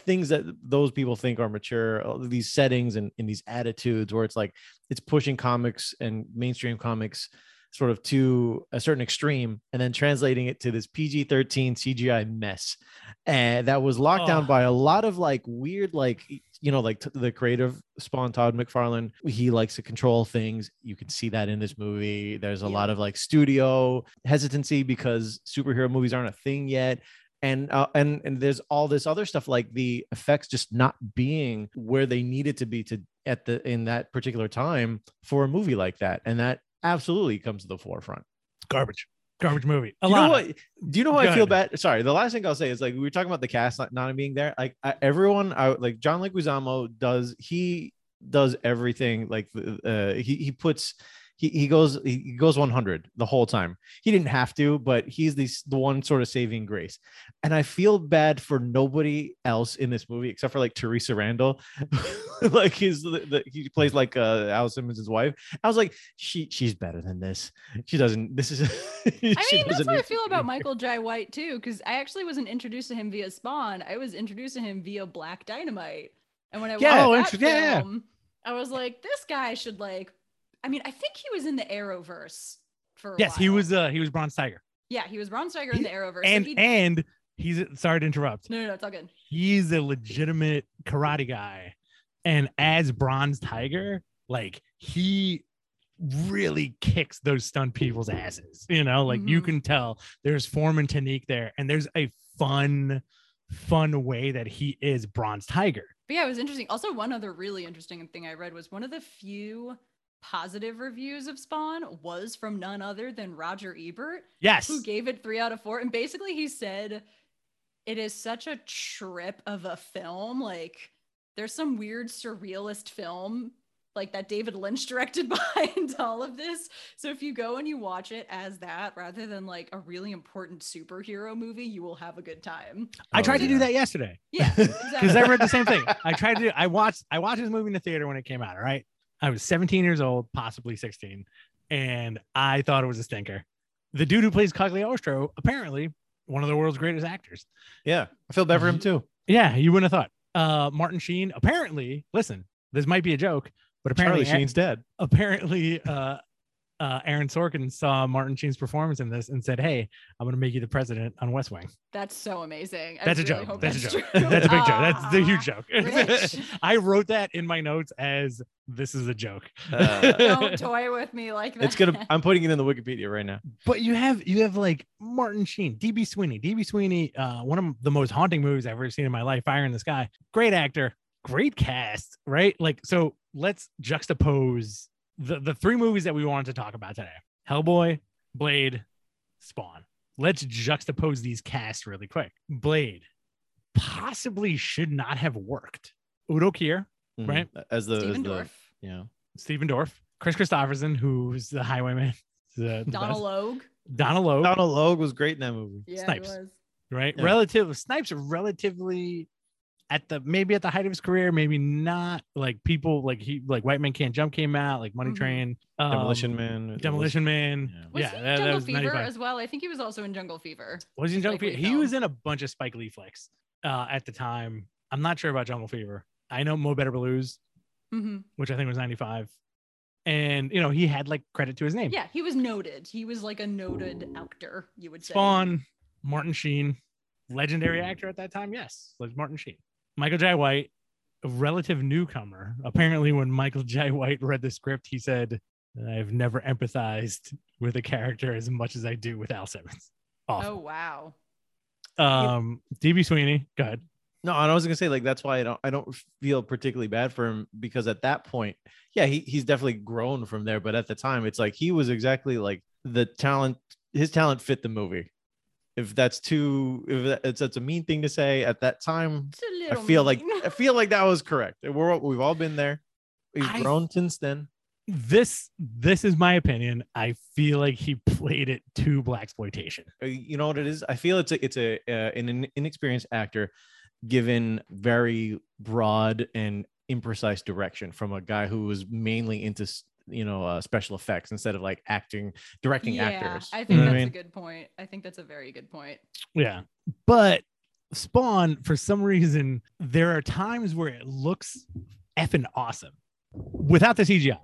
things that those people think are mature these settings and, and these attitudes where it's like it's pushing comics and mainstream comics sort of to a certain extreme and then translating it to this pg-13 cgi mess. And that was locked down Oh. by a lot of like weird like you know like t- the creative spawn todd mcfarlane he likes to control things. You can see that in this movie. There's a Yeah. lot of like studio hesitancy because superhero movies aren't a thing yet. And uh, and and there's all this other stuff like the effects just not being where they needed to be to at the in that particular time for a movie like that. And that absolutely comes to the forefront Garbage. Garbage movie. A you know what? Do you know how I feel bad? Sorry, the last thing I'll say is like we were talking about the cast not, not being there. Like I, everyone, I like John Leguizamo does he does everything like uh, he he puts he he goes he goes 100 the whole time. He didn't have to, but he's the the one sort of saving grace. And I feel bad for nobody else in this movie except for like Theresa Randle, like he's the, the he plays like uh Al Simmons' wife. I was like, she she's better than this. She doesn't. This is. I mean, that's how I feel about. Michael Jai White too, because I actually wasn't introduced to him via Spawn. I was introduced to him via Black Dynamite, and when I Yeah, oh, watched that yeah, yeah. film, I was like, this guy should like. I mean, I think he was in the Arrowverse for. Yes, he was uh he was Bronze Tiger. Yeah, he was Bronze Tiger in the Arrowverse. so And he- and he's sorry to interrupt. no, no, no, it's all good. He's a legitimate karate guy. And as Bronze Tiger, like he really kicks those stunt people's asses. You know, like you Mhm. can tell there's form and technique there, and there's a fun, fun way that he is Bronze Tiger. But yeah, it was interesting. Also, one other really interesting thing I read was one of the few positive reviews of Spawn was from none other than Roger Ebert, Yes. who gave it three out of four. And basically, he said it is such a trip of a film. Like, there's some weird surrealist film like that David Lynch directed behind all of this. So if you go and you watch it as that rather than like a really important superhero movie, you will have a good time. I Oh, tried to do that yesterday. Yeah, because exactly. I read the same thing. I tried to. do- I watched. I watched this movie in the theater when it came out. All right, I was 17 years old, possibly 16, and I thought it was a stinker. The dude who plays Cogliostro, apparently one of the world's greatest actors. Yeah, I feel bad for him too. Yeah, you wouldn't have thought. Uh, Martin Sheen, apparently, listen, this might be a joke, but apparently, Charlie Sheen's dead. apparently, uh, uh, Aaron Sorkin saw Martin Sheen's performance in this and said, "Hey, I'm going to make you the president on West Wing." That's so amazing. I That's a joke. hope That's, a joke. That's a big joke. That's the huge joke. I wrote that in my notes as this is a joke. Uh, Don't toy with me like that. it's gonna. I'm putting it in the Wikipedia right now. but you have you have like Martin Sheen, DB Sweeney, DB Sweeney, uh, one of the most haunting movies I've ever seen in my life, Fire in the Sky. Great actor, great cast, right? Like so. Let's juxtapose the the three movies that we wanted to talk about today: Hellboy, Blade, Spawn. Let's juxtapose these casts really quick. Blade possibly should not have worked. Udo Kier, Mhm. Right. As the, as Stephen the Dorff, yeah. Stephen Dorff, Kris Kristofferson, who's the Highwayman, the, the Donald best. Logue. Donal Logue, Donal Logue was great in that movie. Yeah, Snipes. he was. right? Yeah. Relative Snipes are relatively at the maybe at the height of his career, maybe not. Like people like he like White Man Can't Jump came out, like Money Mhm. Train, um, Demolition Man. it was- Demolition Man. yeah. Was yeah, he in that, that Jungle was Fever 95. as well? I think he was also in Jungle Fever. Was he in Jungle Spike Lee Fever? He was in a bunch of Spike Lee flicks uh, at the time. I'm not sure about Jungle Fever. I know Mo Better Blues, hmm which I think was 95. And you know, he had like credit to his name. Yeah, he was noted. He was like a noted actor, you would say. Spawn, Martin Sheen, legendary actor at that time. Yes, like Martin Sheen. Michael Jai White, a relative newcomer. Apparently, when Michael Jai White read the script, he said, I've never empathized with a character as much as I do with Al Simmons. Oh wow. Um, DB Sweeney, go ahead. No, and I was gonna say like that's why I don't I don't feel particularly bad for him because at that point, yeah, he, he's definitely grown from there. But at the time, it's like he was exactly like the talent. His talent fit the movie. If that's too, if that, it's that's a mean thing to say at that time, It's a I little feel like. I feel like that was correct. We're, we've all been there. He's I- grown since then. This this is my opinion. I feel like he played it to black exploitation. Uh, You know what it is? I feel it's a it's a uh, an inexperienced actor given very broad and imprecise direction from a guy who was mainly into s- you know uh, special effects instead of like acting directing yeah, actors. I You think know that's what I a mean? good point. I think that's a very good point. Yeah. But Spawn, for some reason, there are times where it looks effing awesome without the CGI.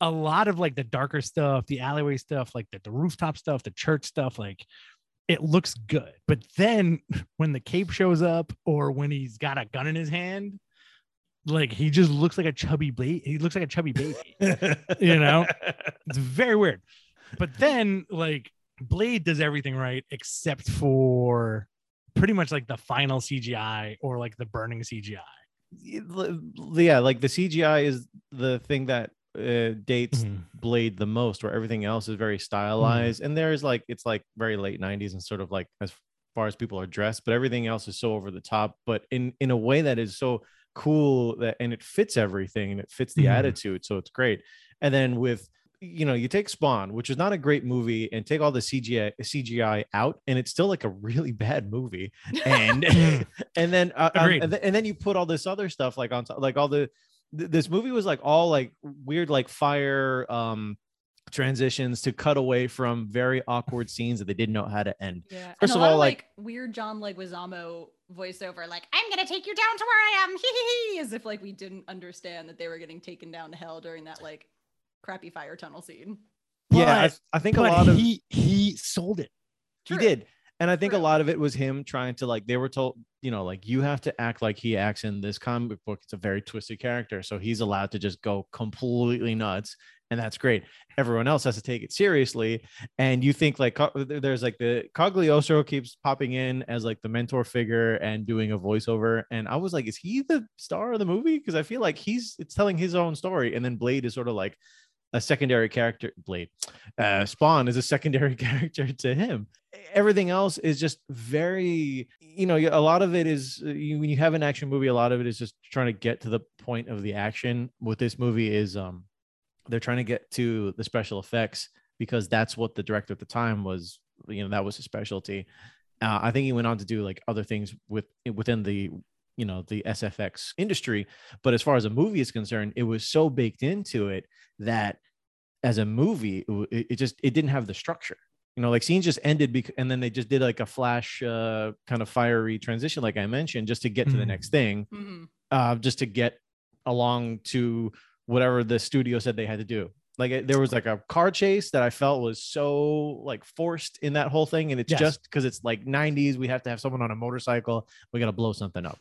A lot of like the darker stuff, the alleyway stuff, like the, the rooftop stuff, the church stuff, like it looks good. But then when the cape shows up or when he's got a gun in his hand, like he just looks like a chubby baby. He looks like a chubby baby. you know? It's very weird. But then like Blade does everything right except for pretty much like the final CGI or like the burning CGI. yeah, like the CGI is the thing that uh, dates Blade the most, where everything else is very stylized, and there's like it's like very late '90s and sort of like as far as people are dressed, but everything else is so over the top, but in in a way that is so cool that and it fits everything and it fits the Mhm. attitude, so it's great. And then with you know, you take Spawn, which is not a great movie, and take all the CGI CGI out, and it's still like a really bad movie. And and then uh, um, and, then, and then you put all this other stuff like on top, like all the th- this movie was like all like weird like fire um transitions to cut away from very awkward scenes that they didn't know how to end. Yeah. First and of a lot all, like- weird John Leguizamo voiceover, like "I'm gonna take you down to where I am," hee hee hee, as if like we didn't understand that they were getting taken down to hell during that like crappy fire tunnel scene. yeah, I, But- I think a lot of he he sold it. he did. And I think a lot of it was him trying to like they were told, you know, like you have to act like he acts in this comic book. It's a very twisted character. So he's allowed to just go completely nuts. And that's great. Everyone else has to take it seriously. And you think like there's like the Cogliostro keeps popping in as like the mentor figure and doing a voiceover. And I was like, is he the star of the movie? Because I feel like he's it's telling his own story. And then Blade is sort of like a secondary character. Blade, uh, Spawn is a secondary character to him. Everything else is just very, you know, a lot of it is uh, you, when you have an action movie, a lot of it is just trying to get to the point of the action. What this movie is, um, they're trying to get to the special effects because that's what the director at the time was, you know, that was his specialty. Uh, I think he went on to do like other things with within the you know the SFX industry, but as far as a movie is concerned, it was so baked into it that as a movie, it, it just it didn't have the structure. You know, like scenes just ended, bec- and then they just did like a flash, uh, kind of fiery transition, like I mentioned, just to get to the Mhm. next thing, Mhm. uh, just to get along to whatever the studio said they had to do. Like there was like a car chase that I felt was so like forced in that whole thing, and it's Yes. just because it's like '90s. We have to have someone on a motorcycle. We got to blow something up.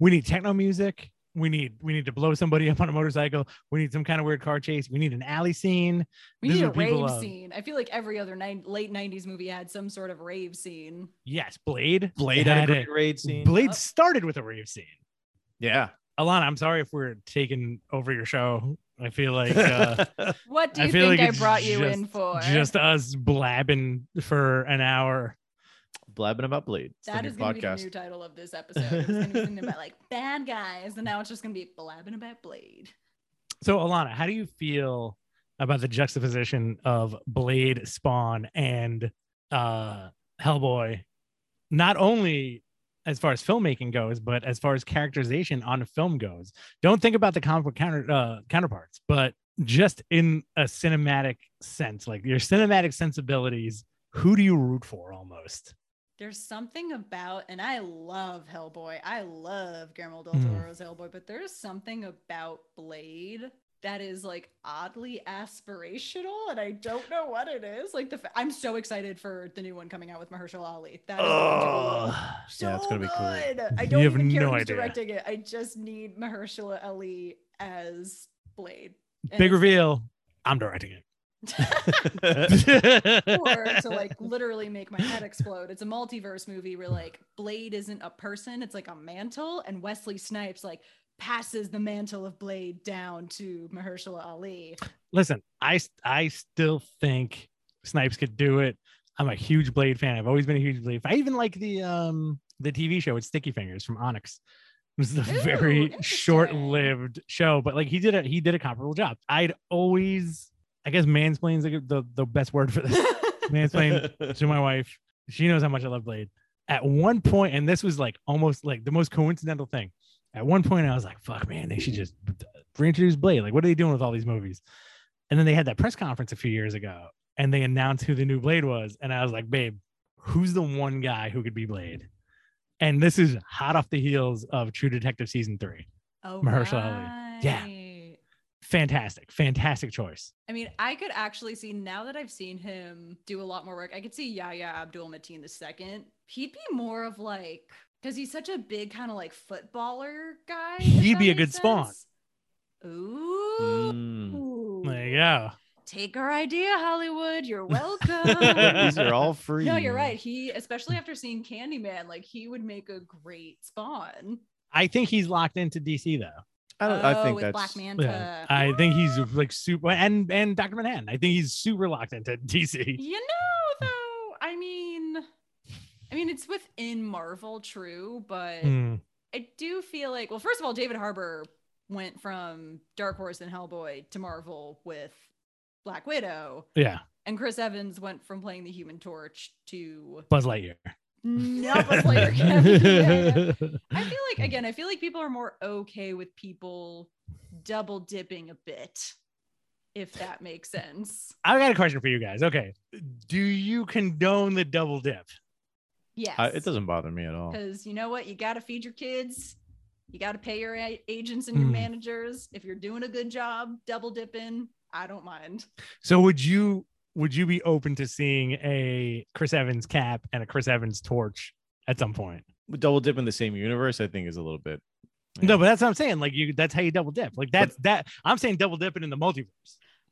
We need techno music. We need we need to blow somebody up on a motorcycle. We need some kind of weird car chase. We need an alley scene. We This need a rave love. Uh, scene. I feel like every other nine, late '90s movie had some sort of rave scene. Yes, Blade. Blade had had a it. great raid scene. Blade Yep. started with a rave scene. Yeah, Alana, I'm sorry if we're taking over your show. I feel like uh, What do I you feel think like I brought you just, in for? just us blabbing for an hour. Blabbing about Blade. It's the is going to be the new title of this episode. It's going to be something about like bad guys, and now it's just going to be blabbing about Blade. So, Alana, how do you feel about the juxtaposition of Blade, Spawn, and uh, Hellboy? Not only as far as filmmaking goes, but as far as characterization on a film goes. Don't think about the comic book counter uh, counterparts, but just in a cinematic sense, like your cinematic sensibilities. Who do you root for almost? There's something about, and I love Hellboy. I love Guillermo del Mhm. Toro's Hellboy, but there's something about Blade that is like oddly aspirational, and I don't know what it is. Like the, fa- I'm so excited for the new one coming out with Mahershala Ali. That is be so Yeah, it's gonna be cool. good. I You don't have even care no who's idea. directing it. I just need Mahershala Ali as Blade. And Big reveal. I'm directing it. or to like literally make my head explode. It's a multiverse movie where like Blade isn't a person, it's like a mantle, and Wesley Snipes like passes the mantle of Blade down to Mahershala Ali. listen, I I still think Snipes could do it. I'm a huge Blade fan. I've always been a huge Blade. fan. I even like the um the TV show with Sticky Fingaz from Onyx. It was a Ooh, very short-lived show, but like he did a he did a comparable job. I'd always, I guess, mansplain's like the the best word for this. Mansplain to my wife. She knows how much I love Blade. At one point, and this was like almost like the most coincidental thing. At one point, I was like, "Fuck, man, they should just reintroduce Blade. Like, what are they doing with all these movies?" And then they had that press conference a few years ago, and they announced who the new Blade was, and I was like, "Babe, who's the one guy who could be Blade?" And this is hot off the heels of True Detective season three. oh, Mahershala Ali. Yeah. Fantastic, fantastic choice. I mean, I could actually see now that I've seen him do a lot more work. I could see Yahya Abdul Mateen the second. He'd be more of like because he's such a big kind of like footballer guy. He'd be a makes good Spawn. Ooh. Mm. There you go. Take our idea, Hollywood. You're welcome. These are all free. no, you're right. He, especially after seeing Candyman, like he would make a great Spawn. I think he's locked into DC though. I, don't, I Oh, think with that's Black Manta. Yeah, I think he's like super and and Dr. Manhattan. I think he's super locked into DC. You know, though, I mean, I mean, it's within Marvel, true, but Hmm. I do feel like, well, first of all, David Harbour went from Dark Horse and Hellboy to Marvel with Black Widow, Yeah, and Chris Evans went from playing the Human Torch to Buzz Lightyear. not Buzz Lightyear. Yeah, yeah. I feel like again, I feel like people are more okay with people double dipping a bit, if that makes sense. I've got a question for you guys. Okay, do you condone the double dip? Yes, I, it doesn't bother me at all. because you know what, you got to feed your kids. You got to pay your a- agents and your Mm. managers. If you're doing a good job, double dipping, I don't mind. So would you would you be open to seeing a Chris Evans cap and a Chris Evans torch at some point? Double dip in the same universe, I think, is a little bit. No, but that's what I'm saying. Like you, that's how you double dip. Like that's that. I'm saying double dipping in the multiverse.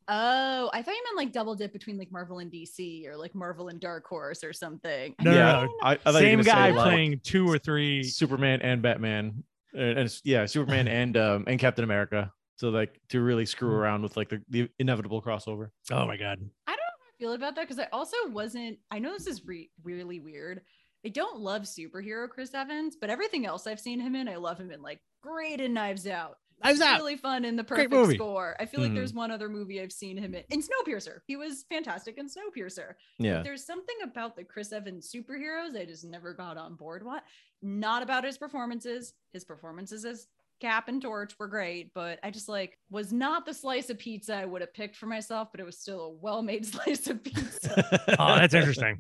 Oh, I thought you meant like double dip between like Marvel and DC or like Marvel and Dark Horse or something. No, yeah, no. I, I thought you were Same gonna say, guy like, playing two or three. Superman and Batman, and, and yeah, Superman and um and Captain America. So like to really screw Hmm. around with like the, the inevitable crossover. Oh my god. I don't know how I feel about that because I also wasn't. I know this is re- really weird. I don't love superhero Chris Evans, but everything else I've seen him in, I love him in. Like great in Knives Out. Knives Out. Really fun in the perfect movie. score. I feel like Mhm. there's one other movie I've seen him in. In Snowpiercer. He was fantastic in Snowpiercer. Yeah, There's something about the Chris Evans superheroes I just never got on board. What? Not about his performances. His performances as Cap and Torch were great, but I just like was not the slice of pizza I would have picked for myself, but it was still a well-made slice of pizza. Oh, that's interesting.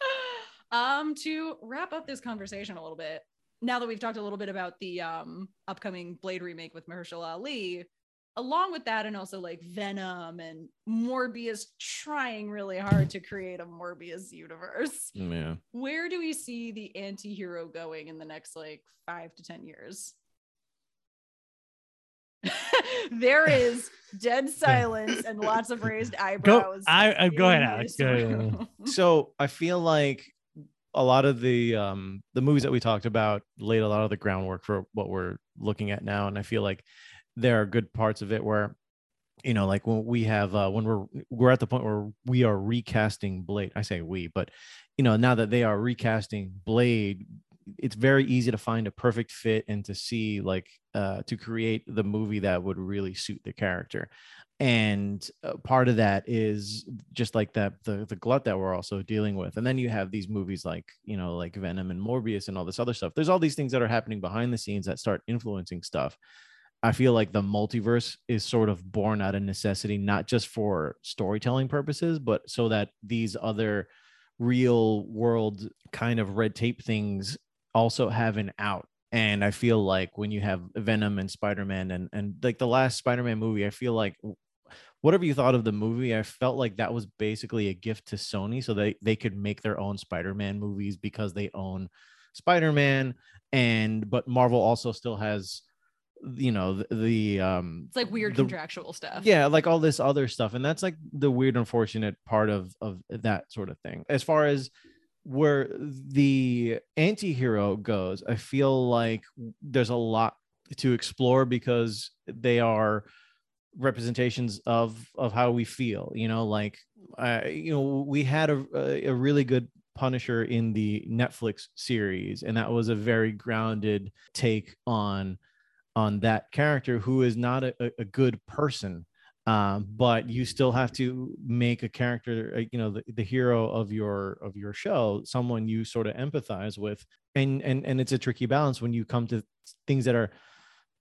um, to wrap up this conversation a little bit, now that we've talked a little bit about the um upcoming Blade remake with Mahershala Ali, along with that, and also like Venom and Morbius trying really hard to create a Morbius universe. yeah. Where do we see the anti-hero going in the next like five to ten years? there is dead silence and lots of raised eyebrows. I- I- go ahead, Alex. this Go ahead. So I feel like a lot of the um the movies that we talked about laid a lot of the groundwork for what we're looking at now, and I feel like there are good parts of it where you know like when we have uh when we're we're at the point where we are recasting blade i say we but you know now that they are recasting blade it's very easy to find a perfect fit and to see like uh to create the movie that would really suit the character. And uh, part of that is just like that the the glut that we're also dealing with. And then you have these movies like you know like venom and morbius and all this other stuff. There's all these things that are happening behind the scenes that start influencing stuff. I feel like the multiverse is sort of born out of necessity not just for storytelling purposes but so that these other real world kind of red tape things also have an out. And i feel like when you have venom and spider-man and and like the last spider-man movie i feel like whatever you thought of the movie i felt like that was basically a gift to sony so they they could make their own spider-man movies because they own spider-man. And but marvel also still has you know the, the um It's like weird the- contractual stuff. yeah like all this other stuff. And that's like the weird unfortunate part of of that sort of thing. As far as where the anti-hero goes i feel like there's a lot to explore because they are representations of of how we feel you know like you know we had a, a really good punisher in the netflix series and that was a very grounded take on on that character who is not a- a good person um, but you still have to make a character uh, you know the, the hero of your of your show someone you sort of empathize with. And and and it's a tricky balance when you come to things that are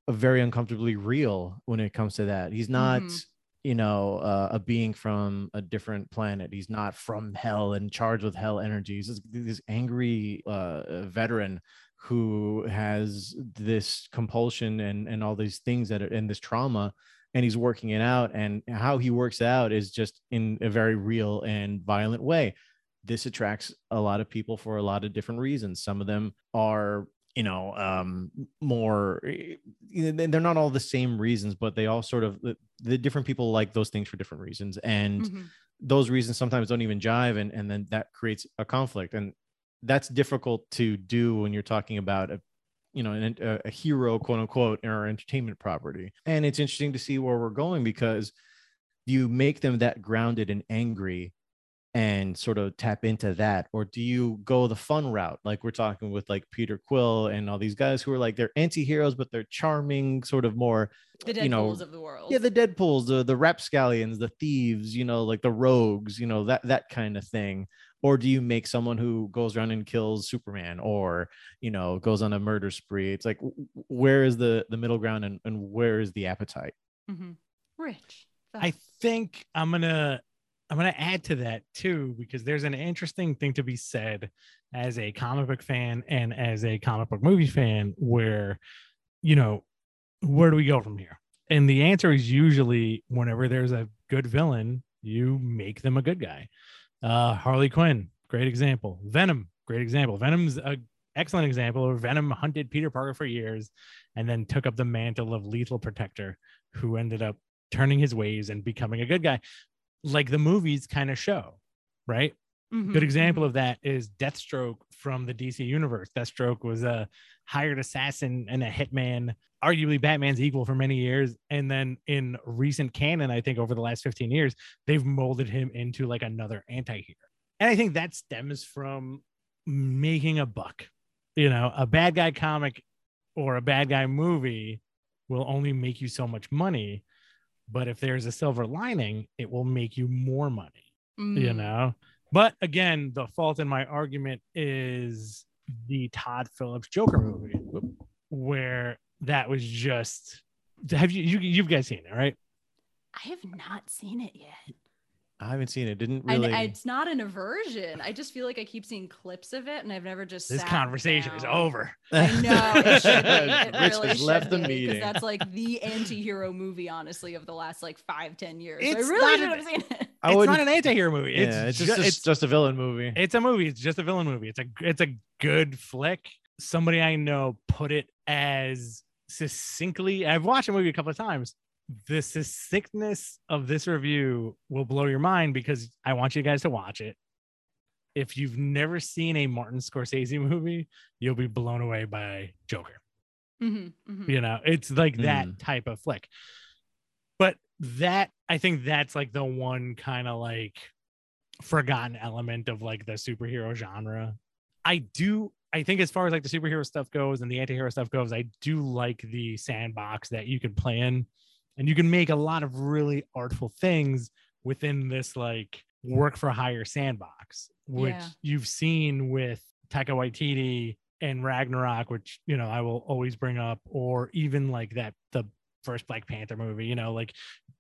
very uncomfortably real when it comes to that. He's not Mhm. you know uh, a being from a different planet. He's not from hell and charged with hell energies this, this angry uh, veteran who has this compulsion and and all these things that are in this trauma and he's working it out and how he works out is just in a very real and violent way. This attracts a lot of people for a lot of different reasons. Some of them are you know um more eh, you know, they're not all the same reasons but they all sort of the, the different people like those things for different reasons. And Mhm. those reasons sometimes don't even jive and, and then that creates a conflict. And that's difficult to do when you're talking about a you know an, a, a hero quote unquote in our entertainment property. And it's interesting to see where we're going because you make them that grounded and angry and sort of tap into that. Or do you go the fun route? Like we're talking with like peter quill and all these guys who are like they're anti-heroes but they're charming sort of more The Deadpools you know, of the world. yeah the deadpools the the rapscallions the thieves you know like the rogues you know that that kind of thing or do you make someone who goes around and kills superman or you know goes on a murder spree it's like w- w- where is the the middle ground and, and where is the appetite Mhm. Rich. I think I'm gonna I'm gonna add to that too because there's an interesting thing to be said as a comic book fan and as a comic book movie fan where you know where do we go from here? And the answer is usually whenever there's a good villain, you make them a good guy. Uh, Harley Quinn, great example. Venom, great example. Venom's a excellent example. of Venom hunted Peter Parker for years and then took up the mantle of lethal protector, who ended up turning his ways and becoming a good guy, like the movies kind of show, right? Mhm, Good example of that is Deathstroke from the DC universe. Deathstroke was a hired assassin and a hitman, arguably Batman's equal for many years. And then in recent canon, I think over the last 15 years, they've molded him into like another anti-hero. And I think that stems from making a buck. You know, a bad guy comic or a bad guy movie will only make you so much money. But if there's a silver lining, it will make you more money you Mm. know but again the fault in my argument is the todd phillips joker movie where that was just have you, you you guys seen it right I have not seen it yet. i haven't seen it didn't And really it's not an aversion. I just feel like I keep seeing clips of it and I've never just this sat conversation is over I know it should be. It Rich really has should left the be, 'cause meeting That's like the anti-hero movie, honestly, of the last like five, ten years. So I really not should a- have seen it. I it's wouldn't- an anti-hero movie. It's, yeah, it's ju- just, it's, it's just a villain movie. It's a movie. It's just a villain movie. It's a it's a good flick. Somebody i know put it as succinctly i've watched a movie a couple of times. The succinctness of this review will blow your mind because i want you guys to watch it. If you've never seen a martin scorsese movie you'll be blown away by joker. Mhm, mhm. you know it's like that Mm. type of flick. but that I think that's like the one kind of like forgotten element of like the superhero genre. I do I think as far as like the superhero stuff goes and the anti-hero stuff goes, I do like the sandbox that you can play in and you can make a lot of really artful things within this like work for hire sandbox, which Yeah. you've seen with Taika Waititi and Ragnarok, which you know I will always bring up, or even like that the first Black Panther movie. You know, like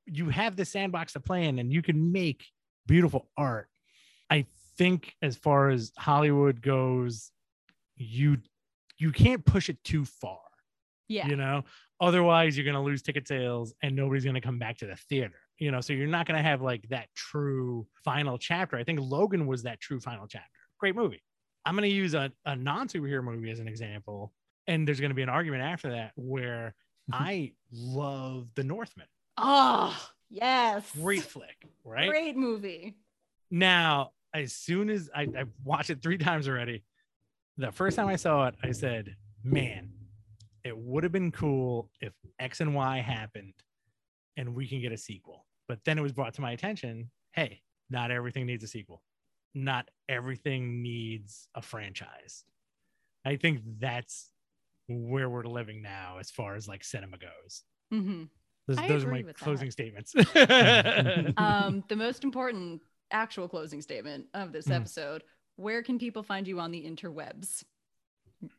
you have the sandbox to play in, and you can make beautiful art. I think as far as Hollywood goes, you you can't push it too far Yeah. you know otherwise you're going to lose ticket sales and nobody's going to come back to the theater you know so you're not going to have like that true final chapter i think logan was that true final chapter great movie i'm going to use a, a non-superhero movie as an example and there's going to be an argument after that where Mm-hmm. i love the northman. Oh, yes. great flick right? Great movie. now as soon as I, I watched it three times already the first time i saw it i said man it would have been cool if x and y happened and we can get a sequel. But then it was brought to my attention hey not everything needs a sequel. Not everything needs a franchise. I think that's where we're living now as far as like cinema goes hmm those, those are my with that. closing statements Um, the most important actual closing statement of this Mm. episode where can people find you on the interwebs?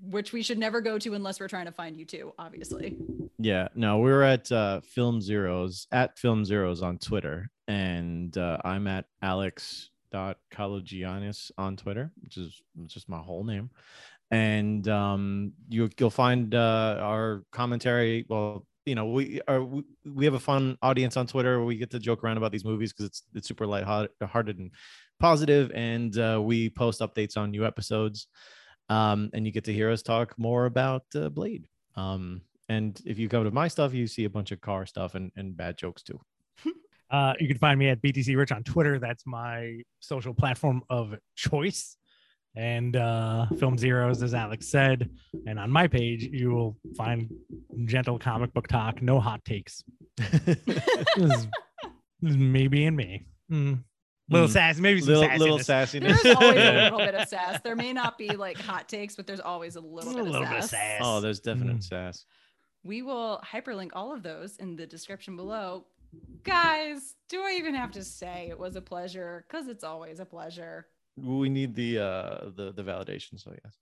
Which we should never go to unless we're trying to find you too, obviously. Yeah, no, we're at uh, Film Zeros at Film Zeros on Twitter, and uh, I'm at Alex Cologianis on Twitter, which is just my whole name. And um, you, you'll find uh, our commentary. Well, you know, we are we, we have a fun audience on Twitter where we get to joke around about these movies because it's it's super lighthearted and positive, and uh, we post updates on new episodes. Um, and you get to hear us talk more about uh, Blade. Um, and if you go to my stuff, you see a bunch of car stuff and, and bad jokes too. Uh, you can find me at BTC Rich on Twitter. That's my social platform of choice. And uh, Film Zeros, as Alex said. And on my page, you will find gentle comic book talk, no hot takes. This is, this is me being me. Mm. Little Mm. sass, maybe some little sassiness. little There's always a little bit of sass. There may not be like hot takes, but there's always a little, A bit, little of bit of sass. sass. oh, there's definite Mm. sass. We will hyperlink all of those in the description below. Guys, do I even have to say it was a pleasure? Because it's always a pleasure. We need the uh the the validation. So yes,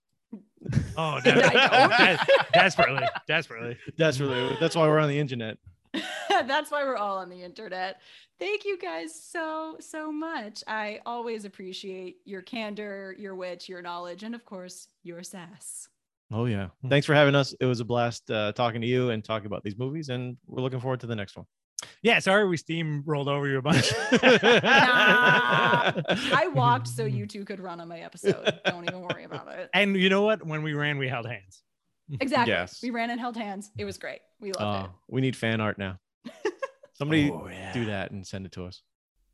Oh, I de- don't. desperately, desperately. that's why we're on the internet. That's why we're all on the internet. Thank you guys so, so much. I always appreciate your candor, your wit, your knowledge, and of course, your sass. Oh yeah, Hmm. thanks for having us. It was a blast uh, talking to you and talking about these movies, and we're looking forward to the next one. Yeah, sorry we steamrolled over you a bunch. Nah. I walked so you two could run on my episode. Don't even worry about it. And you know what? When we ran, we held hands. Exactly. Yes. We ran and held hands. It was great. We loved Oh, we need fan art now. Somebody Oh, yeah. do that and send it to us.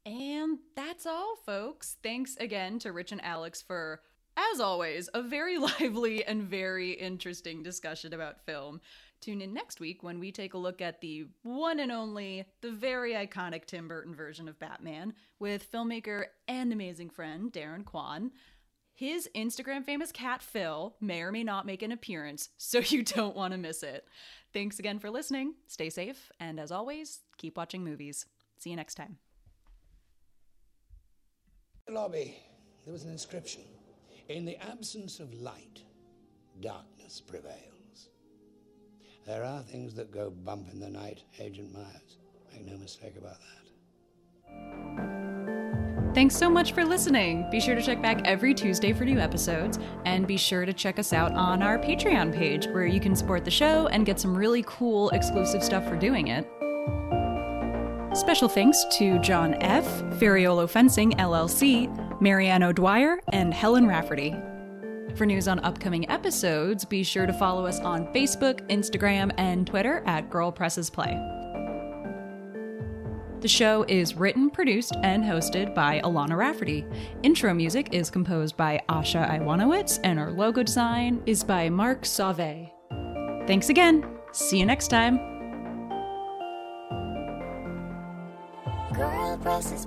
And that's all, folks. Thanks again to Rich and Alex for, as always, a very lively and very interesting discussion about film. Tune in next week when we take a look at the one and only, the very iconic Tim Burton version of Batman with filmmaker and amazing friend Darren Kwan. His Instagram famous cat Phil may or may not make an appearance, so you don't want to miss it. Thanks again for listening. Stay safe, and as always, keep watching movies. See you next time. the lobby, there was an inscription. In the absence of light, darkness prevails. There are things that go bump in the night, Agent Myers. Make no mistake about that. Thanks so much for listening. Be sure to check back every Tuesday for new episodes, and be sure to check us out on our Patreon page where you can support the show and get some really cool exclusive stuff for doing it. Special thanks to John F., Feriolo Fencing LLC, Marianne O'Dwyer, and Helen Rafferty. For news on upcoming episodes, be sure to follow us on Facebook, Instagram, and Twitter at Girl Presses Play. The show is written, produced, and hosted by Alana Rafferty. Intro music is composed by Asha Iwanowitz, and our logo design is by Mark Sauve. Thanks again. See you next time. Presses